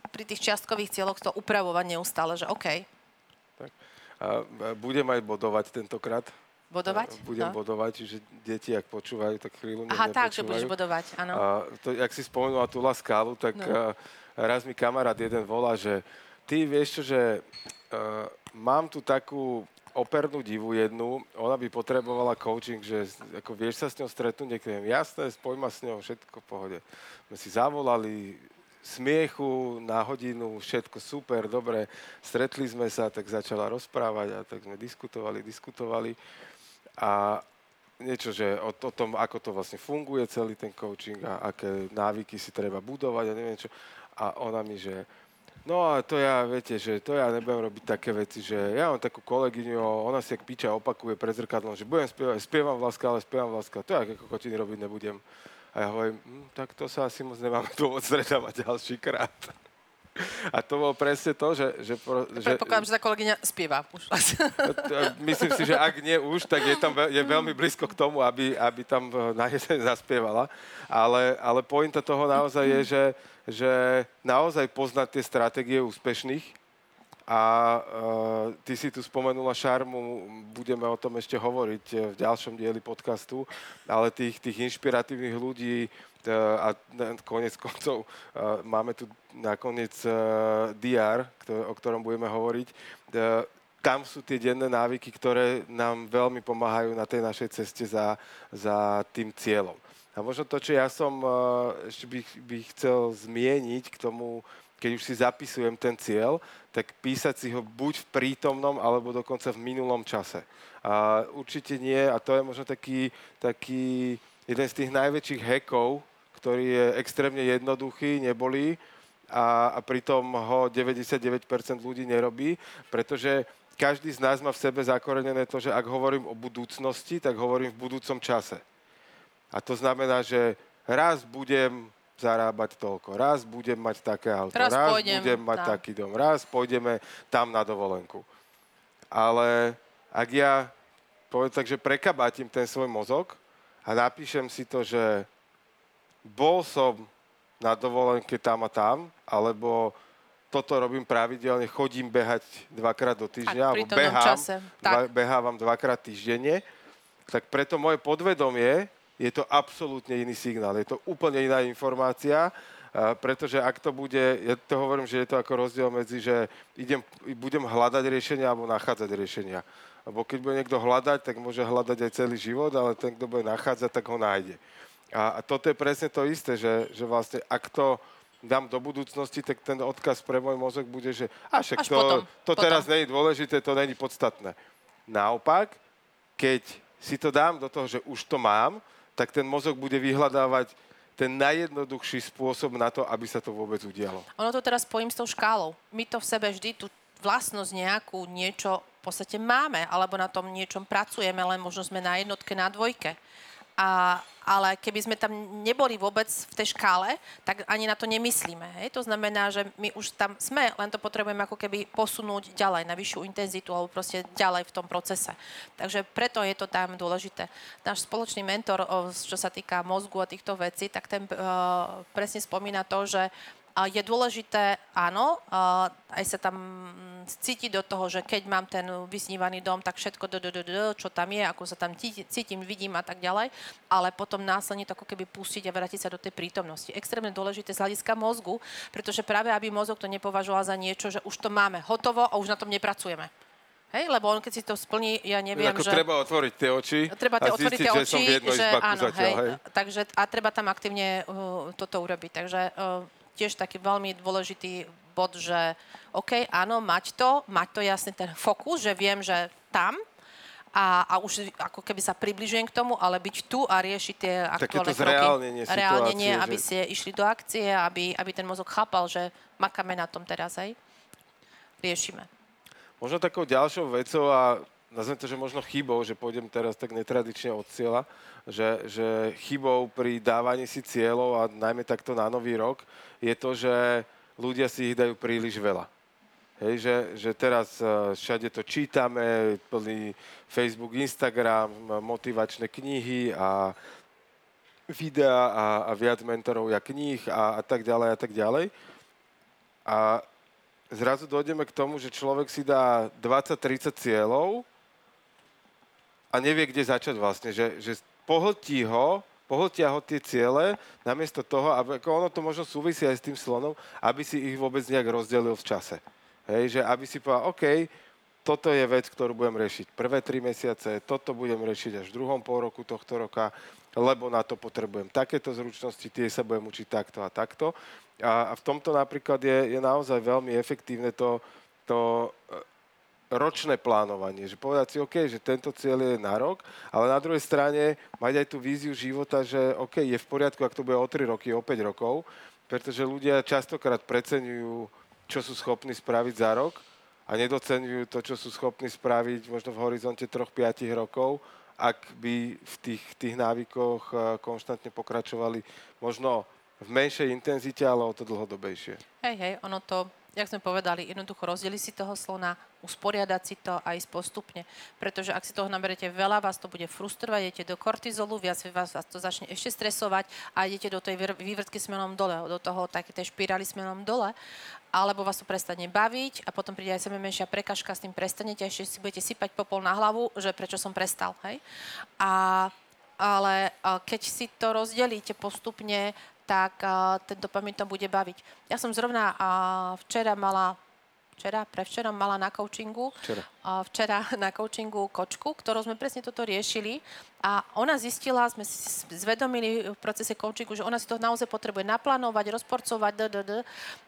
pri tých čiastkových cieľoch to upravovať neustále, že OK. Tak. A budem aj bodovať tentokrát. Bodovať? Budem no. bodovať, čiže deti, ak počúvajú, tak chvíľu Aha, tak, že budeš bodovať, áno. A to, jak si spomenula tú skálu, tak no. raz mi kamarát jeden volá, že ty vieš čo, že Uh, mám tu takú opernú divu jednu, ona by potrebovala coaching, že ako vieš sa s ňou stretnúť, niekde jasné, spoj ma s ňou, všetko v pohode. My si zavolali, smiechu na hodinu, všetko super, dobre, stretli sme sa, tak začala rozprávať a tak sme diskutovali, diskutovali a niečo, že o, o tom, ako to vlastne funguje celý ten coaching a aké návyky si treba budovať a neviem čo. A ona mi, že No a to ja, viete, že to ja nebudem robiť také veci, že ja mám takú kolegyňu, ona si jak piča opakuje pred zrkadlom, že budem spievať, spievam vlaska, ale spievam vlaska. To ja ako kotiny robiť nebudem. A ja hovorím, hm, tak to sa asi moc nemáme <laughs> dôvod stretávať ďalší krát. A to bolo presne to, že... že, že Predpokladám, že tá kolegyňa spieva už. <laughs> Myslím si, že ak nie už, tak je tam je veľmi blízko k tomu, aby, aby tam na jeseň zaspievala. Ale, ale pointa toho naozaj je, <clears throat> že, že naozaj poznať tie stratégie úspešných a uh, ty si tu spomenula šarmu, budeme o tom ešte hovoriť v ďalšom dieli podcastu, ale tých, tých inšpiratívnych ľudí uh, a konec koncov uh, máme tu nakoniec uh, DR, ktor- o ktorom budeme hovoriť. Uh, tam sú tie denné návyky, ktoré nám veľmi pomáhajú na tej našej ceste za, za tým cieľom. A možno to, čo ja som eh, ešte bych, bych chcel zmieniť k tomu, keď už si zapisujem ten cieľ, tak písať si ho buď v prítomnom, alebo dokonca v minulom čase. A určite nie, a to je možno taký, taký jeden z tých najväčších hekov, ktorý je extrémne jednoduchý, nebolí a, a pritom ho 99% ľudí nerobí, pretože každý z nás má v sebe zakorenené to, že ak hovorím o budúcnosti, tak hovorím v budúcom čase. A to znamená, že raz budem zarábať toľko, raz budem mať také auto, raz, raz pôjdem, budem mať tam. taký dom, raz pôjdeme tam na dovolenku. Ale ak ja poviem tak, že prekabátim ten svoj mozog a napíšem si to, že bol som na dovolenke tam a tam, alebo toto robím pravidelne, chodím behať dvakrát do týždňa, alebo behám, čase. Dva, behávam dvakrát týždenne, tak preto moje podvedomie je to absolútne iný signál, je to úplne iná informácia, pretože ak to bude, ja to hovorím, že je to ako rozdiel medzi, že idem, budem hľadať riešenia alebo nachádzať riešenia. Lebo keď bude niekto hľadať, tak môže hľadať aj celý život, ale ten, kto bude nachádzať, tak ho nájde. A, a toto je presne to isté, že, že vlastne ak to dám do budúcnosti, tak ten odkaz pre môj mozog bude, že a však Až to, potom, to potom. teraz není dôležité, to není podstatné. Naopak, keď si to dám do toho, že už to mám, tak ten mozog bude vyhľadávať ten najjednoduchší spôsob na to, aby sa to vôbec udialo. Ono to teraz spojím s tou škálou. My to v sebe vždy, tú vlastnosť nejakú, niečo v podstate máme, alebo na tom niečom pracujeme, len možno sme na jednotke, na dvojke. A, ale keby sme tam neboli vôbec v tej škále, tak ani na to nemyslíme. Hej? To znamená, že my už tam sme, len to potrebujeme ako keby posunúť ďalej, na vyššiu intenzitu alebo proste ďalej v tom procese. Takže preto je to tam dôležité. Náš spoločný mentor, čo sa týka mozgu a týchto vecí, tak ten uh, presne spomína to, že je dôležité, áno, aj sa tam cítiť do toho, že keď mám ten vysnívaný dom, tak všetko, do, do, do, do, čo tam je, ako sa tam cítim, vidím a tak ďalej, ale potom následne to ako keby pustiť a vrátiť sa do tej prítomnosti. Extrémne dôležité z hľadiska mozgu, pretože práve aby mozog to nepovažoval za niečo, že už to máme hotovo a už na tom nepracujeme. Hej, lebo on keď si to splní, ja neviem, Ako že... treba otvoriť tie oči treba a otvoriť tie oči, že som v jedno že áno, zatiaľ, hej, hej. Takže, a treba tam aktívne uh, toto urobiť. Takže uh, tiež taký veľmi dôležitý bod, že OK, áno, mať to, mať to jasne ten fokus, že viem, že tam, a, a už ako keby sa približujem k tomu, ale byť tu a riešiť tie aktuálne kroky. Reálnenie, reálnenie že... aby ste išli do akcie, aby, aby ten mozog chápal, že makáme na tom teraz, hej. Riešime. Možno takou ďalšou vecou a nazvem to, že možno chybou, že pôjdem teraz tak netradične od cieľa, že, že chybou pri dávaní si cieľov a najmä takto na nový rok je to, že ľudia si ich dajú príliš veľa. Hej, že, že teraz uh, všade to čítame, plný Facebook, Instagram, motivačné knihy a videá a, a viac mentorov a kníh a, a tak ďalej a tak ďalej. A zrazu dojdeme k tomu, že človek si dá 20-30 cieľov a nevie, kde začať vlastne. Že, že pohltí ho, pohltia ho tie ciele, namiesto toho, aby, ako ono to možno súvisí aj s tým slonom, aby si ich vôbec nejak rozdelil v čase. Hej, že aby si povedal, OK, toto je vec, ktorú budem riešiť prvé tri mesiace, toto budem riešiť až v druhom pol roku tohto roka, lebo na to potrebujem takéto zručnosti, tie sa budem učiť takto a takto. A, a v tomto napríklad je, je naozaj veľmi efektívne to, to ročné plánovanie. Že povedať si, OK, že tento cieľ je na rok, ale na druhej strane mať aj tú víziu života, že OK, je v poriadku, ak to bude o 3 roky, o 5 rokov, pretože ľudia častokrát preceňujú, čo sú schopní spraviť za rok a nedocenujú to, čo sú schopní spraviť možno v horizonte 3-5 rokov, ak by v tých, tých návykoch eh, konštantne pokračovali možno v menšej intenzite, ale o to dlhodobejšie. Hej, hej, ono to jak sme povedali, jednoducho rozdeli si toho slona, usporiadať si to a ísť postupne. Pretože ak si toho naberete veľa, vás to bude frustrovať, idete do kortizolu, viac vás, vás to začne ešte stresovať a idete do tej vývrtky smerom dole, do toho také tej špirály smerom dole alebo vás to prestane baviť a potom príde aj sebe menšia prekažka, s tým prestanete ešte si budete sypať popol na hlavu, že prečo som prestal. Hej? A, ale keď si to rozdelíte postupne, tak a, ten dopamin to bude baviť. Ja som zrovna a, včera mala včera, prevčera mala na coachingu, včera. A včera <laughs> na coachingu kočku, ktorou sme presne toto riešili a ona zistila, sme si zvedomili v procese coachingu, že ona si to naozaj potrebuje naplánovať, rozporcovať, d, d, d.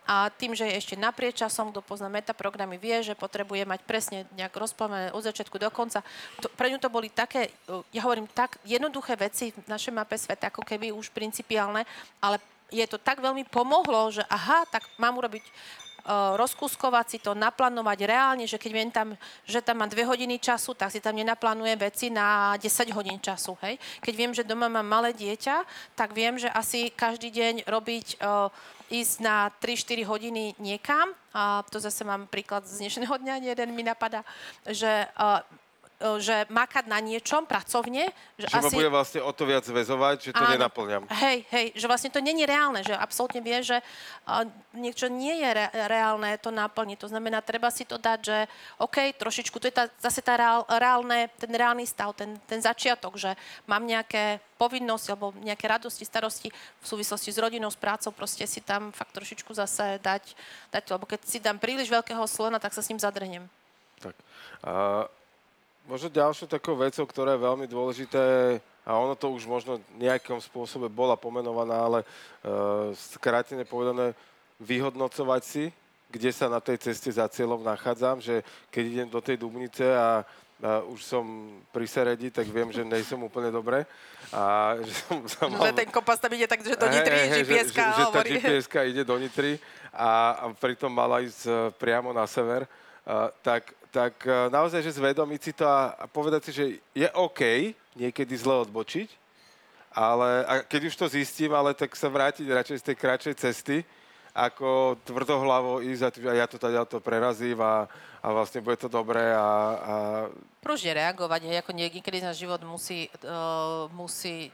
a tým, že je ešte naprieč časom, kto pozná metaprogramy, vie, že potrebuje mať presne nejak rozplánované od začiatku do konca. To, pre ňu to boli také, ja hovorím, tak jednoduché veci v našej mape sveta, ako keby už principiálne, ale je to tak veľmi pomohlo, že aha, tak mám urobiť rozkuskovať si to, naplánovať reálne, že keď viem tam, že tam mám dve hodiny času, tak si tam nenaplánujem veci na 10 hodín času. Hej? Keď viem, že doma mám malé dieťa, tak viem, že asi každý deň robiť ísť na 3-4 hodiny niekam. A to zase mám príklad z dnešného dňa, jeden mi napadá, že E, že makať na niečom pracovne. Že, že asi... ma bude vlastne o to viac väzovať, že to Áno. nenaplňam. Hej, hej, že vlastne to není reálne, že absolútne vie, že uh, niečo nie je re- reálne to naplniť. To znamená, treba si to dať, že OK, trošičku, to je tá, zase tá reál, reálne, ten reálny stav, ten, ten začiatok, že mám nejaké povinnosti alebo nejaké radosti, starosti v súvislosti s rodinou, s prácou, proste si tam fakt trošičku zase dať, dať lebo keď si dám príliš veľkého slona, tak sa s ním zadrhnem. Tak. Uh, Možno ďalšou takou vecou, ktorá je veľmi dôležité, a ono to už možno nejakom spôsobe bola pomenovaná, ale uh, skrátene povedané, vyhodnocovať si, kde sa na tej ceste za cieľom nachádzam, že keď idem do tej Dubnice a, a už som pri Seredi, tak viem, že nejsem úplne dobre. A že som <laughs> sa mal... Že ten kompas tam ide tak, že do Nitry hey, hey, gps že, že, že tá gps ide do Nitry a, a pritom mala ísť e, priamo na sever. Uh, tak tak e, naozaj, že zvedomiť si to a, a povedať si, že je OK niekedy zle odbočiť, ale a keď už to zistím, ale tak sa vrátiť radšej z tej kratšej cesty, ako tvrdohlavo ísť a ja to teda to prerazím a, a vlastne bude to dobré a... a... Pružne reagovať, ako niekedy náš život musí, uh, musí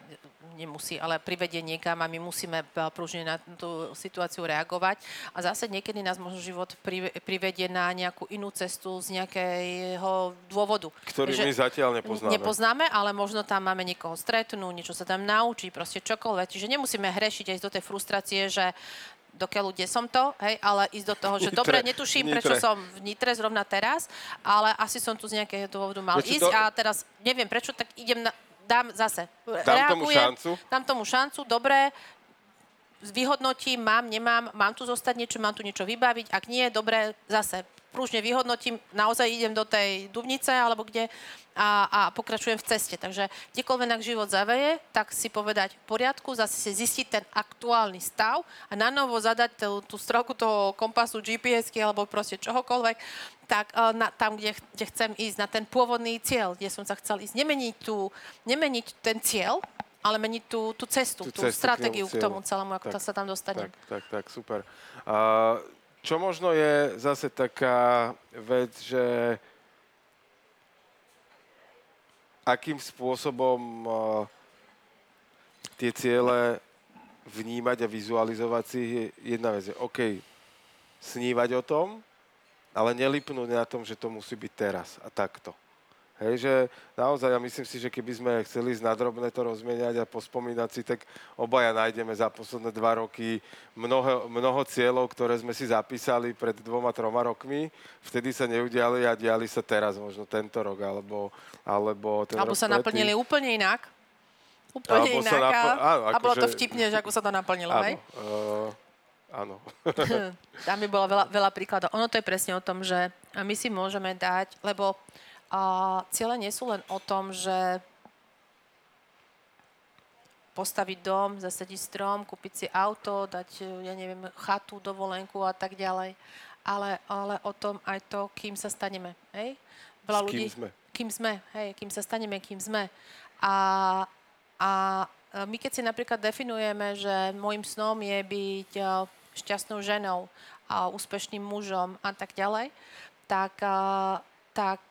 nemusí, ale privedie niekam a my musíme e, pružne na tú situáciu reagovať. A zase niekedy nás možno život privedie na nejakú inú cestu z nejakého dôvodu. Ktorý my zatiaľ nepoznáme. Nepoznáme, ale možno tam máme niekoho stretnúť, niečo sa tam naučiť, proste čokoľvek. Čiže nemusíme hrešiť aj do tej frustrácie, že dokiaľ, kde som to, hej, ale ísť do toho, že <laughs> Nitre, dobre, netuším, Nitre. prečo som v Nitre zrovna teraz, ale asi som tu z nejakého dôvodu mal Prečo ísť to... a teraz neviem prečo, tak idem na, dám zase, dám reagujem, tomu šancu. dám tomu šancu, dobre, vyhodnotím, mám, nemám, mám tu zostať niečo, mám tu niečo vybaviť, ak nie, dobre, zase prúžne vyhodnotím, naozaj idem do tej Dubnice alebo kde a, a pokračujem v ceste. Takže kdekoľvek ak život zaveje, tak si povedať v poriadku, zase si zistiť ten aktuálny stav a na novo zadať tú, tú stroku toho kompasu, GPSky alebo proste čohokoľvek, tak e, na, tam, kde, kde chcem ísť, na ten pôvodný cieľ, kde som sa chcel ísť. Nemeniť, tú, nemeniť ten cieľ, ale meniť tú, tú cestu, tú, tú cestu stratégiu k tomu, k tomu celému, ako tak, sa tam dostane. Tak, tak, tak, super. Uh, čo možno je zase taká vec, že akým spôsobom uh, tie ciele vnímať a vizualizovať si je jedna vec. Je, OK, snívať o tom, ale nelipnúť na tom, že to musí byť teraz a takto. Hej, že naozaj ja myslím si, že keby sme chceli ísť nadrobne to rozmieniať a pospomínať si, tak obaja nájdeme za posledné dva roky mnoho, mnoho cieľov, ktoré sme si zapísali pred dvoma, troma rokmi. Vtedy sa neudiali a diali sa teraz, možno tento rok, alebo, alebo ten Alebo rok sa predtým. naplnili úplne inak. Úplne Alebo inak. napl- áno, a bolo to akože- vtipne, že ako sa to naplnilo, Áno, hej? uh, áno. <laughs> Tam by bolo veľa, veľa príkladov. Ono to je presne o tom, že my si môžeme dať, lebo a, ciele nie sú len o tom, že postaviť dom, zasadiť strom, kúpiť si auto, dať, ja neviem, chatu, dovolenku a tak ďalej. Ale, ale o tom aj to, kým sa staneme. Hej? Veľa S kým ľudí, sme. Kým sme, hej, kým sa staneme, kým sme. A, a my keď si napríklad definujeme, že môjim snom je byť a, šťastnou ženou a úspešným mužom a tak ďalej, tak, a, tak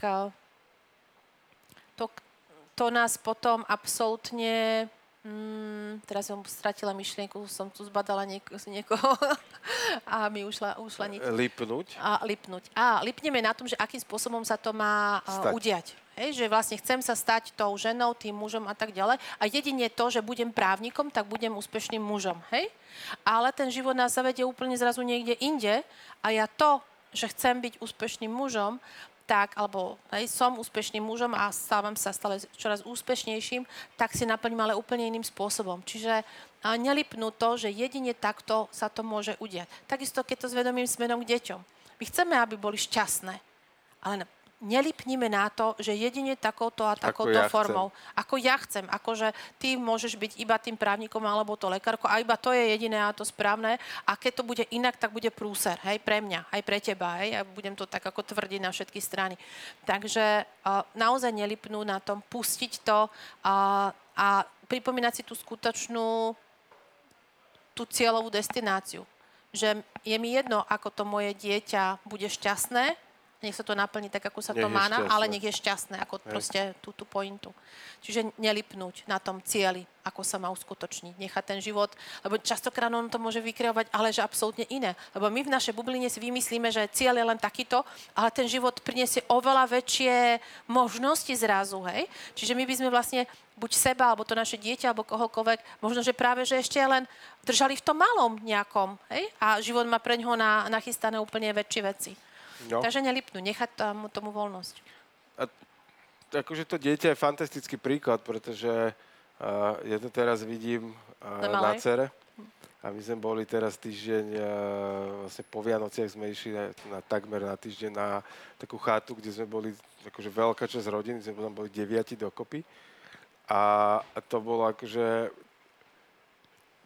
to, to nás potom absolútne Mm, teraz som stratila myšlienku, som tu zbadala nieko, niekoho <laughs> a mi ušla, ušla niť. Lipnúť. A lipnúť. A lipneme na tom, že akým spôsobom sa to má Stať. uh, udiať. Hej, že vlastne chcem sa stať tou ženou, tým mužom a tak ďalej. A jedine to, že budem právnikom, tak budem úspešným mužom. Hej? Ale ten život nás zavedie úplne zrazu niekde inde a ja to, že chcem byť úspešným mužom, tak, alebo hej, som úspešným mužom a stávam sa stále čoraz úspešnejším, tak si naplním ale úplne iným spôsobom. Čiže a nelipnú to, že jedine takto sa to môže udiať. Takisto, keď to zvedomím smerom k deťom. My chceme, aby boli šťastné, ale nelipníme na to, že jedine takouto a takouto ja chcem. formou. Ako ja chcem. Akože ty môžeš byť iba tým právnikom alebo to lekárkou a iba to je jediné a to správne. A keď to bude inak, tak bude prúser. Hej, pre mňa, aj pre teba. Hej, a budem to tak ako tvrdiť na všetky strany. Takže uh, naozaj nelipnú na tom, pustiť to a, a pripomínať si tú skutočnú tú cieľovú destináciu. Že je mi jedno, ako to moje dieťa bude šťastné, nech sa to naplní tak, ako sa Nech to má, na- ale šťastné. nech je šťastné, ako proste tú, tú pointu. Čiže nelipnúť na tom cieli, ako sa má uskutočniť. Nechať ten život, lebo častokrát on to môže vykreovať, ale že absolútne iné. Lebo my v našej bubline si vymyslíme, že cieľ je len takýto, ale ten život priniesie oveľa väčšie možnosti zrazu, hej? Čiže my by sme vlastne buď seba, alebo to naše dieťa, alebo kohokoľvek, možno, že práve, že ešte len držali v tom malom nejakom, hej? A život má pre ňoho na, nachystané úplne väčšie veci. No. Takže nelipnú, nechať tomu, tomu voľnosť. A akože to dieťa je fantastický príklad, pretože uh, ja to teraz vidím uh, Na cere. A my sme boli teraz týždeň, vlastne po Vianociach sme išli na, na takmer na týždeň na takú chatu, kde sme boli, akože veľká časť rodiny, sme tam boli deviati dokopy. A, a to bolo akože,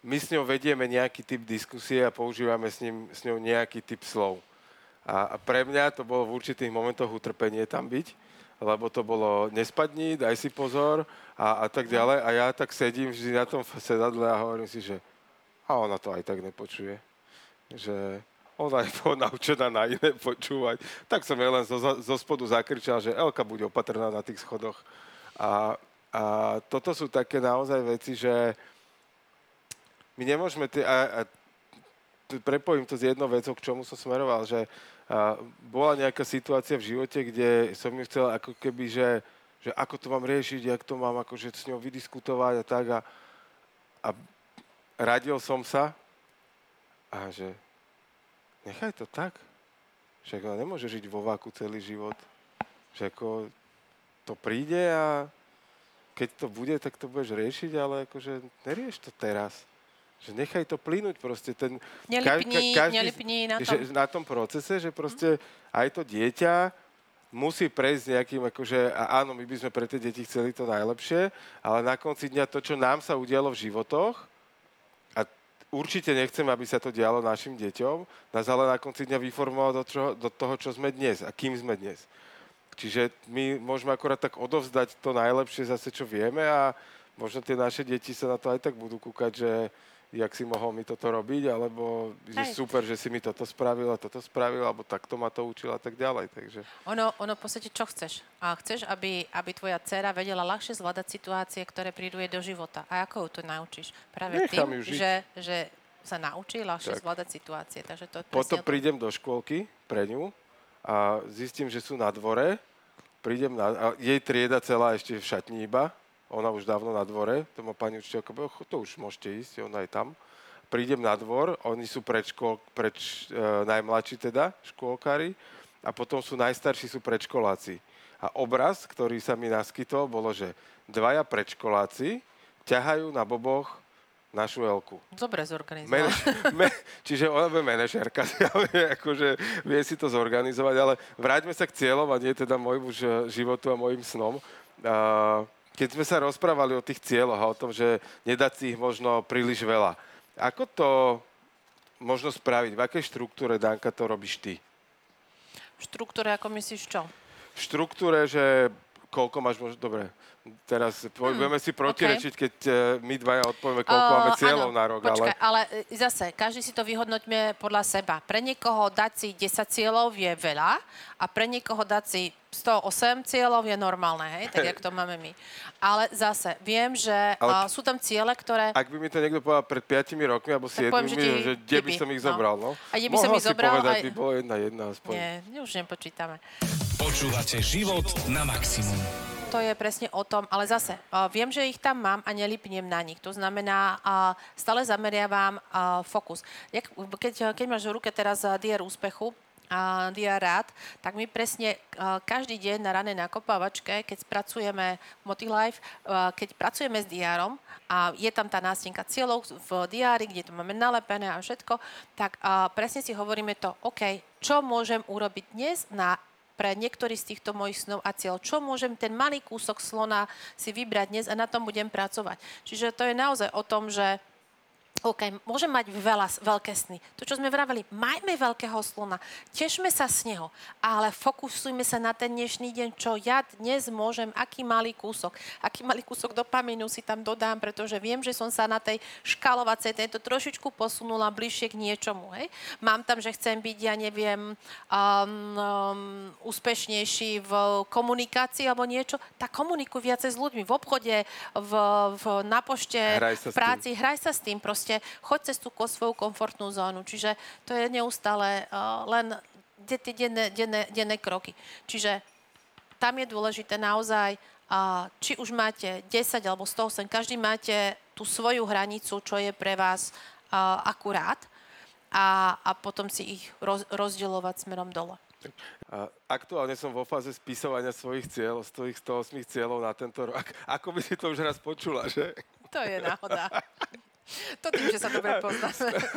my s ňou vedieme nejaký typ diskusie a používame s, ním, s ňou nejaký typ slov. A, pre mňa to bolo v určitých momentoch utrpenie tam byť, lebo to bolo nespadni, daj si pozor a, a tak ďalej. A ja tak sedím vždy na tom sedadle a hovorím si, že a ona to aj tak nepočuje. Že ona je <laughs> naučená na iné počúvať. Tak som jej len zo, zo spodu zakričal, že Elka bude opatrná na tých schodoch. A, a toto sú také naozaj veci, že my nemôžeme... Tie, a, a prepojím to s jednou vecou, k čomu som smeroval, že a, bola nejaká situácia v živote, kde som ju chcel ako keby, že, že ako to mám riešiť, jak to mám akože s ňou vydiskutovať a tak a, a radil som sa a že nechaj to tak. Však ona nemôže žiť vo váku celý život. Že ako to príde a keď to bude, tak to budeš riešiť, ale akože nerieš to teraz. Že nechaj to plynúť proste. Ten, Nelipni, nelipni na že, tom. na tom procese, že proste aj to dieťa musí prejsť nejakým, akože, a áno, my by sme pre tie deti chceli to najlepšie, ale na konci dňa to, čo nám sa udialo v životoch, a určite nechcem, aby sa to dialo našim deťom, nás ale na konci dňa vyformovalo do, čo, do toho, čo sme dnes a kým sme dnes. Čiže my môžeme akorát tak odovzdať to najlepšie zase, čo vieme a možno tie naše deti sa na to aj tak budú kúkať, že jak si mohol mi toto robiť, alebo že Hej. super, že si mi toto spravil a toto spravil, alebo takto ma to učil a tak ďalej. Takže Ono, ono v podstate čo chceš? A chceš, aby, aby tvoja dcera vedela ľahšie zvládať situácie, ktoré prídu jej do života. A ako ju to naučíš? Práve Nechám tým, že, že sa naučí ľahšie Tak. zvládať situácie. Takže to potom prídem do škôlky pre ňu a zistím, že sú na dvore prídem na... A jej trieda celá ešte v šatni iba, ona už dávno na dvore, to má pani učiteľka, to už môžete ísť, ona je tam. Prídem na dvor, oni sú predškol, preč, e, najmladší teda, škôlkári, a potom sú najstarší, sú predškoláci. A obraz, ktorý sa mi naskytol, bolo, že dvaja predškoláci ťahajú na boboch našu Elku. Dobre zorganizovala. <laughs> me, čiže ona bude manažerka, <laughs> akože vie si to zorganizovať, ale vráťme sa k cieľom a nie teda môjmu životu a môjim snom. Uh, keď sme sa rozprávali o tých cieľoch a o tom, že nedať si ich možno príliš veľa, ako to možno spraviť? V akej štruktúre, Danka, to robíš ty? V štruktúre, ako myslíš čo? V štruktúre, že koľko máš možno... Dobre, teraz hmm, budeme si protirečiť, okay. keď uh, my dvaja odpovieme, koľko uh, máme cieľov áno, na rok. Počkaj, ale... ale e, zase, každý si to vyhodnoťme podľa seba. Pre niekoho dať si 10 cieľov je veľa a pre niekoho dať si 108 cieľov je normálne, hej, tak jak to máme my. Ale zase, viem, že ale, uh, sú tam ciele, ktoré... Ak by mi to niekto povedal pred 5 rokmi alebo 7, poviem, že, ti, že kde by som ich no. zobral, no? A kde by som ich zobral? povedať, aj... by bolo jedna jedna aspoň. Nie, už nepočítame. Počúvate život na maximum to je presne o tom, ale zase, uh, viem, že ich tam mám a nelipnem na nich. To znamená, uh, stále zameriavam uh, fokus. Keď, keď máš v ruke teraz uh, úspechu, a diarát, tak my presne každý deň na ranej nakopávačke, keď spracujeme Motilife, keď pracujeme s diárom a je tam tá nástenka cieľov v diári, kde to máme nalepené a všetko, tak presne si hovoríme to, OK, čo môžem urobiť dnes na pre niektorý z týchto mojich snov a cieľ. Čo môžem ten malý kúsok slona si vybrať dnes a na tom budem pracovať. Čiže to je naozaj o tom, že OK, môžem mať veľa, veľké sny. To, čo sme vraveli, majme veľkého slona, tešme sa z neho, ale fokusujme sa na ten dnešný deň, čo ja dnes môžem, aký malý kúsok, aký malý kúsok dopamínu si tam dodám, pretože viem, že som sa na tej škalovacej tento trošičku posunula bližšie k niečomu. Hej? Mám tam, že chcem byť, ja neviem, um, um, úspešnejší v komunikácii alebo niečo, tak komunikuj viacej s ľuďmi v obchode, v, v, na pošte, v práci, hraj sa s tým proste proste choď cez tú svoju komfortnú zónu. Čiže to je neustále uh, len tie denné, denné, denné kroky. Čiže tam je dôležité naozaj, uh, či už máte 10 alebo 108, každý máte tú svoju hranicu, čo je pre vás uh, akurát a, a potom si ich roz, rozdielovať smerom dole. Aktuálne som vo fáze spisovania svojich cieľov, z tých 108 cieľov na tento rok. Ako by si to už raz počula, že? To je náhoda. <laughs> To tým, že sa dobre poznáme.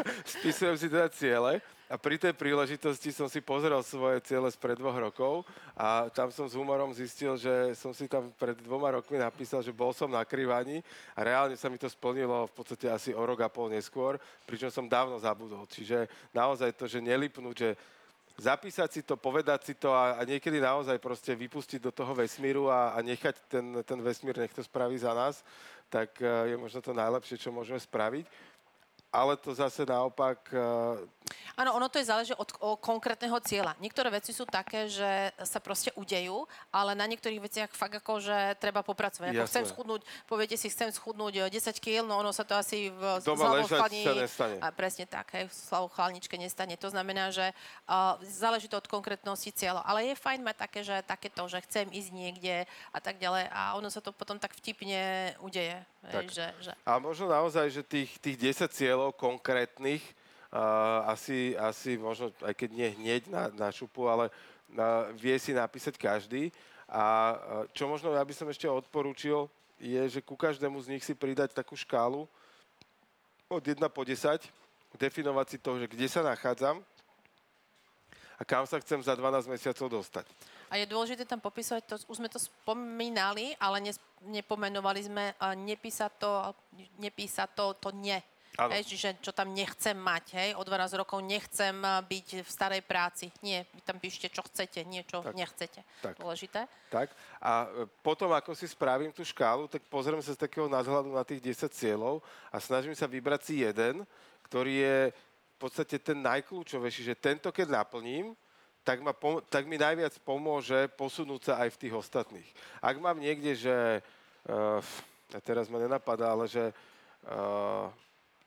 <laughs> Spisujem si teda ciele a pri tej príležitosti som si pozrel svoje ciele z pred dvoch rokov a tam som s humorom zistil, že som si tam pred dvoma rokmi napísal, že bol som na krývaní a reálne sa mi to splnilo v podstate asi o rok a pol neskôr, pričom som dávno zabudol. Čiže naozaj to, že nelipnúť, že zapísať si to, povedať si to a, a niekedy naozaj proste vypustiť do toho vesmíru a, a nechať ten, ten vesmír, nech to spraví za nás, tak eh, je možno to najlepšie, čo môžeme spraviť ale to zase naopak... Eh, Áno, ono to je záleží od, konkrétneho cieľa. Niektoré veci sú také, že sa proste udejú, ale na niektorých veciach fakt ako, že treba popracovať. Ako chcem schudnúť, poviete si, chcem schudnúť 10 eh, kg, no ono sa to asi v Doma ležať sa nestane. A presne tak, hej, v slavu chladničke nestane. To znamená, že uh, záleží to od konkrétnosti cieľa. Ale je fajn mať také, že takéto, že chcem ísť niekde a tak ďalej a ono sa to potom tak vtipne udeje. Tak. Že, že... A možno naozaj, že tých, tých 10 cieľov cieľov konkrétnych, uh, asi, asi možno, aj keď nie hneď na, na šupu, ale uh, vie si napísať každý. A uh, čo možno ja by som ešte odporúčil, je, že ku každému z nich si pridať takú škálu od 1 po 10, definovať si to, že kde sa nachádzam a kam sa chcem za 12 mesiacov dostať. A je dôležité tam popísať, to, už sme to spomínali, ale ne, nepomenovali sme, nepísať to, nepísať to, to nie. Hej, čiže čo tam nechcem mať, hej, o 12 rokov nechcem byť v starej práci. Nie, vy tam píšte, čo chcete, niečo tak, nechcete. Tak, Dôležité. Tak, a eh, potom, ako si spravím tú škálu, tak pozriem sa z takého nadhľadu na tých 10 cieľov a snažím sa vybrať si jeden, ktorý je v podstate ten najkľúčovejší, že tento, keď naplním, tak, ma, tak mi najviac pomôže posunúť sa aj v tých ostatných. Ak mám niekde, že, uh, a teraz ma nenapadá, ale že uh,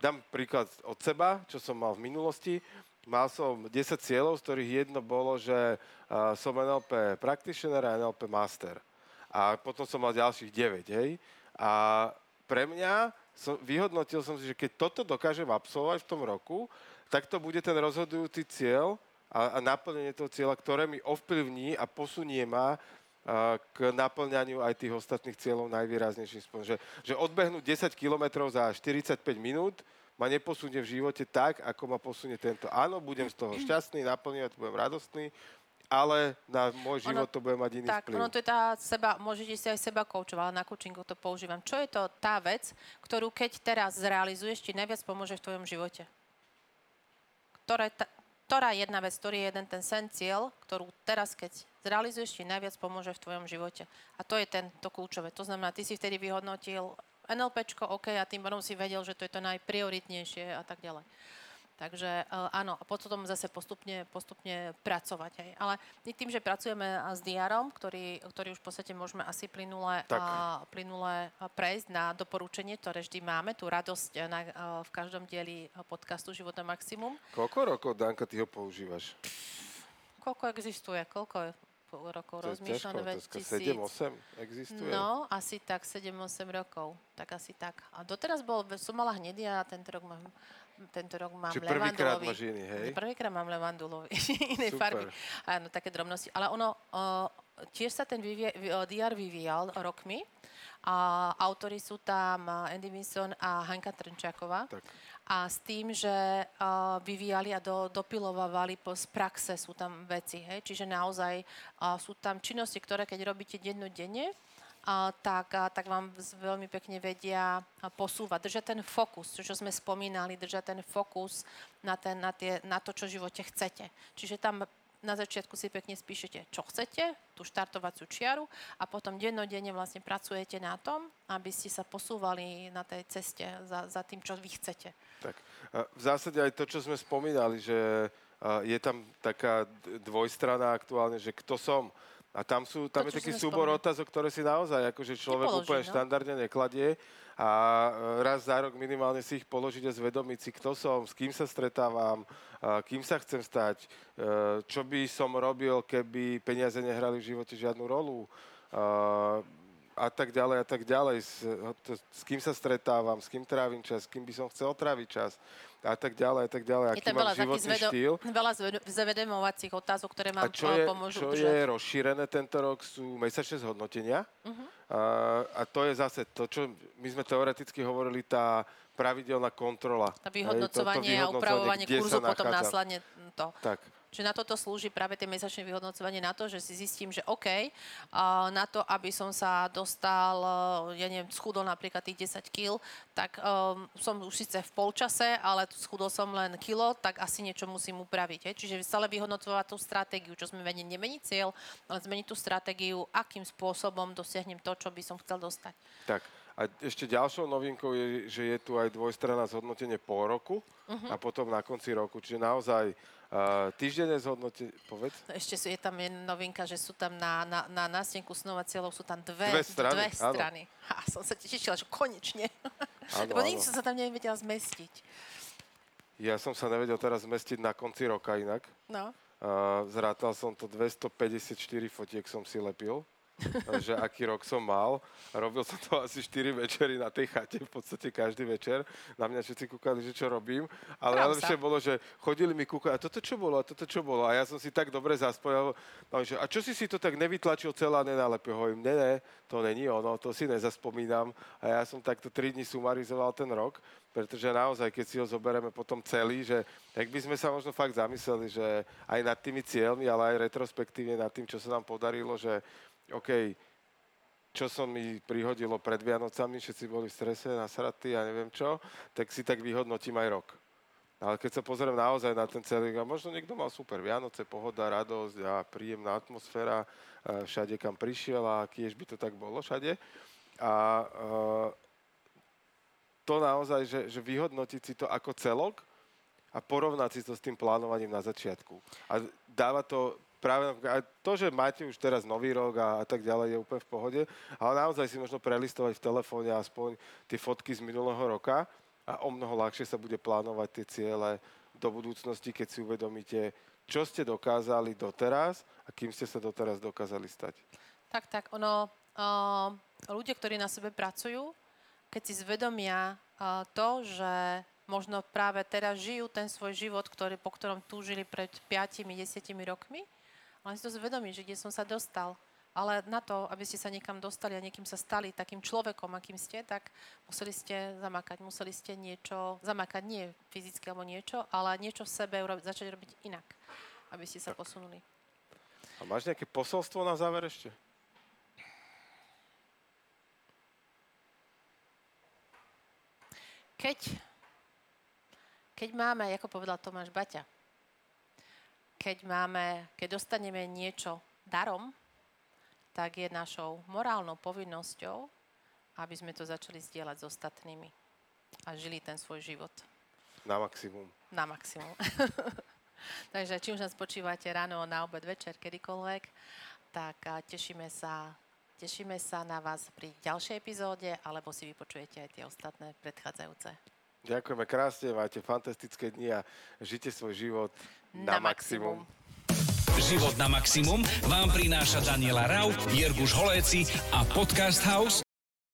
dám príklad od seba, čo som mal v minulosti. mal som 10 cieľov, z ktorých jedno bolo, že uh, som NLP practitioner a NLP master. A potom som mal ďalších 9, hej. A pre mňa, som, vyhodnotil som si, že keď toto dokážem absolvovať v tom roku, tak to bude ten rozhodujúci cieľ a, a naplnenie toho cieľa, ktoré mi ovplyvní a posunie ma k naplňaniu aj tých ostatných cieľov najvýraznejším spôsobom. Že, že odbehnúť 10 kilometrov za 45 minút ma neposunie v živote tak, ako ma posunie tento. Áno, budem z toho šťastný, naplňovať, budem radostný, ale na môj život ono, to bude mať iný tak, vplyv. ono to je tá seba, môžete si aj seba koučovať, ale na coachingu to používam. Čo je to tá vec, ktorú keď teraz zrealizuješ, ti najviac pomôže v tvojom živote? Ktorá, ta, ktorá jedna vec, ktorý je jeden ten sen cieľ, ktorú teraz, keď zrealizuješ, ti najviac pomôže v tvojom živote. A to je ten, to kľúčové. To znamená, ty si vtedy vyhodnotil NLPčko, OK, a tým pádom si vedel, že to je to najprioritnejšie a tak ďalej. Takže uh, áno, a potom zase postupne, postupne pracovať. Hej. Ale tým, že pracujeme s diarom, ktorý, ktorý už v podstate môžeme asi plynule, uh, plynule prejsť na doporučenie, ktoré vždy máme, tú radosť na, v každom dieli podcastu Života Maximum. Koľko rokov, Danka, ty ho používaš? Koľko existuje? Koľko rokov to rozmýšľam. 7-8 existuje? No, asi tak, 7-8 rokov. Tak asi tak. A doteraz bol, som mala hnedý a tento rok mám tento rok mám Či prvýkrát máš iný, hej? Prvýkrát mám levandulový, <laughs> inej farby. Áno, také drobnosti. Ale ono, uh, tiež sa ten vyvie, DR vyvíjal rokmi. A autori sú tam Andy Vinson a Hanka Trnčáková. Tak. A s tým, že uh, vyvíjali a do, dopilovávali po, z praxe sú tam veci. Hej? Čiže naozaj uh, sú tam činnosti, ktoré keď robíte dennodenne, tak, tak vám veľmi pekne vedia posúvať. Držať ten fokus, čo sme spomínali, držať ten fokus na, ten, na, tie, na to, čo v živote chcete. Čiže tam na začiatku si pekne spíšete, čo chcete, tú štartovaciu čiaru a potom dennodenne vlastne pracujete na tom, aby ste sa posúvali na tej ceste za, za tým, čo vy chcete. Tak. V zásade aj to, čo sme spomínali, že je tam taká dvojstrana aktuálne, že kto som, a tam, sú, tam to, je taký súbor otázok, ktoré si naozaj akože človek Nepoloží, úplne no? štandardne nekladie a e, raz za rok minimálne si ich položiť a zvedomiť si, kto som, s kým sa stretávam, kým sa chcem stať, e, čo by som robil, keby peniaze nehrali v živote žiadnu rolu a tak ďalej a tak ďalej. S, to, s kým sa stretávam, s kým trávim čas, s kým by som chcel tráviť čas a tak ďalej a tak ďalej. Aký mám životný zvedo- štýl. Veľa zvedomovacích otázok, ktoré mám a čo je, pomôžu čo je rozšírené tento rok sú mesačné zhodnotenia. Uh-huh. A, a to je zase to, čo my sme teoreticky hovorili, tá pravidelná kontrola. Tá vyhodnocovanie, Hej, to, to vyhodnocovanie a upravovanie kurzu potom následne to. Tak. Čiže na toto slúži práve tie mesačné vyhodnocovanie na to, že si zistím, že OK, na to, aby som sa dostal, e, ja neviem, schudol napríklad tých 10 kg, tak um, som už síce v polčase, ale schudol som len kilo, tak asi niečo musím upraviť. Čiže stále vyhodnocovať tú stratégiu, čo sme vedeli, nemeniť cieľ, ale zmeniť tú stratégiu, akým spôsobom dosiahnem to, čo by som chcel dostať. Tak. A ešte ďalšou novinkou je, že je tu aj dvojstranná zhodnotenie po roku uh-huh. a potom na konci roku. Čiže naozaj uh, týždenné zhodnotenie, povedz. Ešte sú, je tam novinka, že sú tam na, na, na nástenku snova cieľov sú tam dve, dve strany. Dve strany. Ha, som sa tešila, že konečne. Lebo nikdy som sa tam nevedela zmestiť. Ja som sa nevedel teraz zmestiť na konci roka inak. No. Uh, zrátal som to 254 fotiek som si lepil že aký rok som mal. Robil som to asi 4 večery na tej chate, v podstate každý večer. Na mňa všetci kúkali, že čo robím. Ale najlepšie bolo, že chodili mi kúkať, a toto čo bolo, a toto čo bolo. A ja som si tak dobre zaspojal. No, že, a čo si si to tak nevytlačil celá nenálepie? Hovorím, ne, ne, to není ono, to si nezaspomínam. A ja som takto 3 dní sumarizoval ten rok pretože naozaj, keď si ho zoberieme potom celý, že tak by sme sa možno fakt zamysleli, že aj nad tými cieľmi, ale aj retrospektívne nad tým, čo sa nám podarilo, že OK, čo som mi prihodilo pred Vianocami, všetci boli v strese, nasratí a neviem čo, tak si tak vyhodnotím aj rok. Ale keď sa pozriem naozaj na ten celý, a možno niekto mal super Vianoce, pohoda, radosť a príjemná atmosféra všade, kam prišiel a kiež by to tak bolo všade. A uh, to naozaj, že, že vyhodnotiť si to ako celok a porovnať si to s tým plánovaním na začiatku. A dáva to práve to, že máte už teraz nový rok a, a tak ďalej, je úplne v pohode, ale naozaj si možno prelistovať v telefóne aspoň tie fotky z minulého roka a o mnoho ľahšie sa bude plánovať tie ciele do budúcnosti, keď si uvedomíte, čo ste dokázali doteraz a kým ste sa doteraz dokázali stať? Tak, tak, ono, uh, ľudia, ktorí na sebe pracujú, keď si zvedomia uh, to, že možno práve teraz žijú ten svoj život, ktorý, po ktorom túžili pred 5-10 rokmi, ale si to zvedomí, že kde som sa dostal. Ale na to, aby ste sa niekam dostali a niekým sa stali takým človekom, akým ste, tak museli ste zamakať, museli ste niečo, zamakať nie fyzicky alebo niečo, ale niečo v sebe urobiť, začať robiť inak, aby ste sa posunuli. A máš nejaké posolstvo na záver ešte? Keď, keď máme, ako povedal Tomáš Baťa, keď máme, keď dostaneme niečo darom, tak je našou morálnou povinnosťou, aby sme to začali zdieľať s ostatnými a žili ten svoj život. Na maximum. Na maximum. <laughs> Takže či už nás počívate ráno, na obed, večer, kedykoľvek, tak tešíme sa, tešíme sa na vás pri ďalšej epizóde, alebo si vypočujete aj tie ostatné predchádzajúce. Ďakujeme krásne, máte fantastické dni a žite svoj život na, na maximum. maximum. Život na maximum vám prináša Daniela Rau, Jirguš Holéci a Podcast House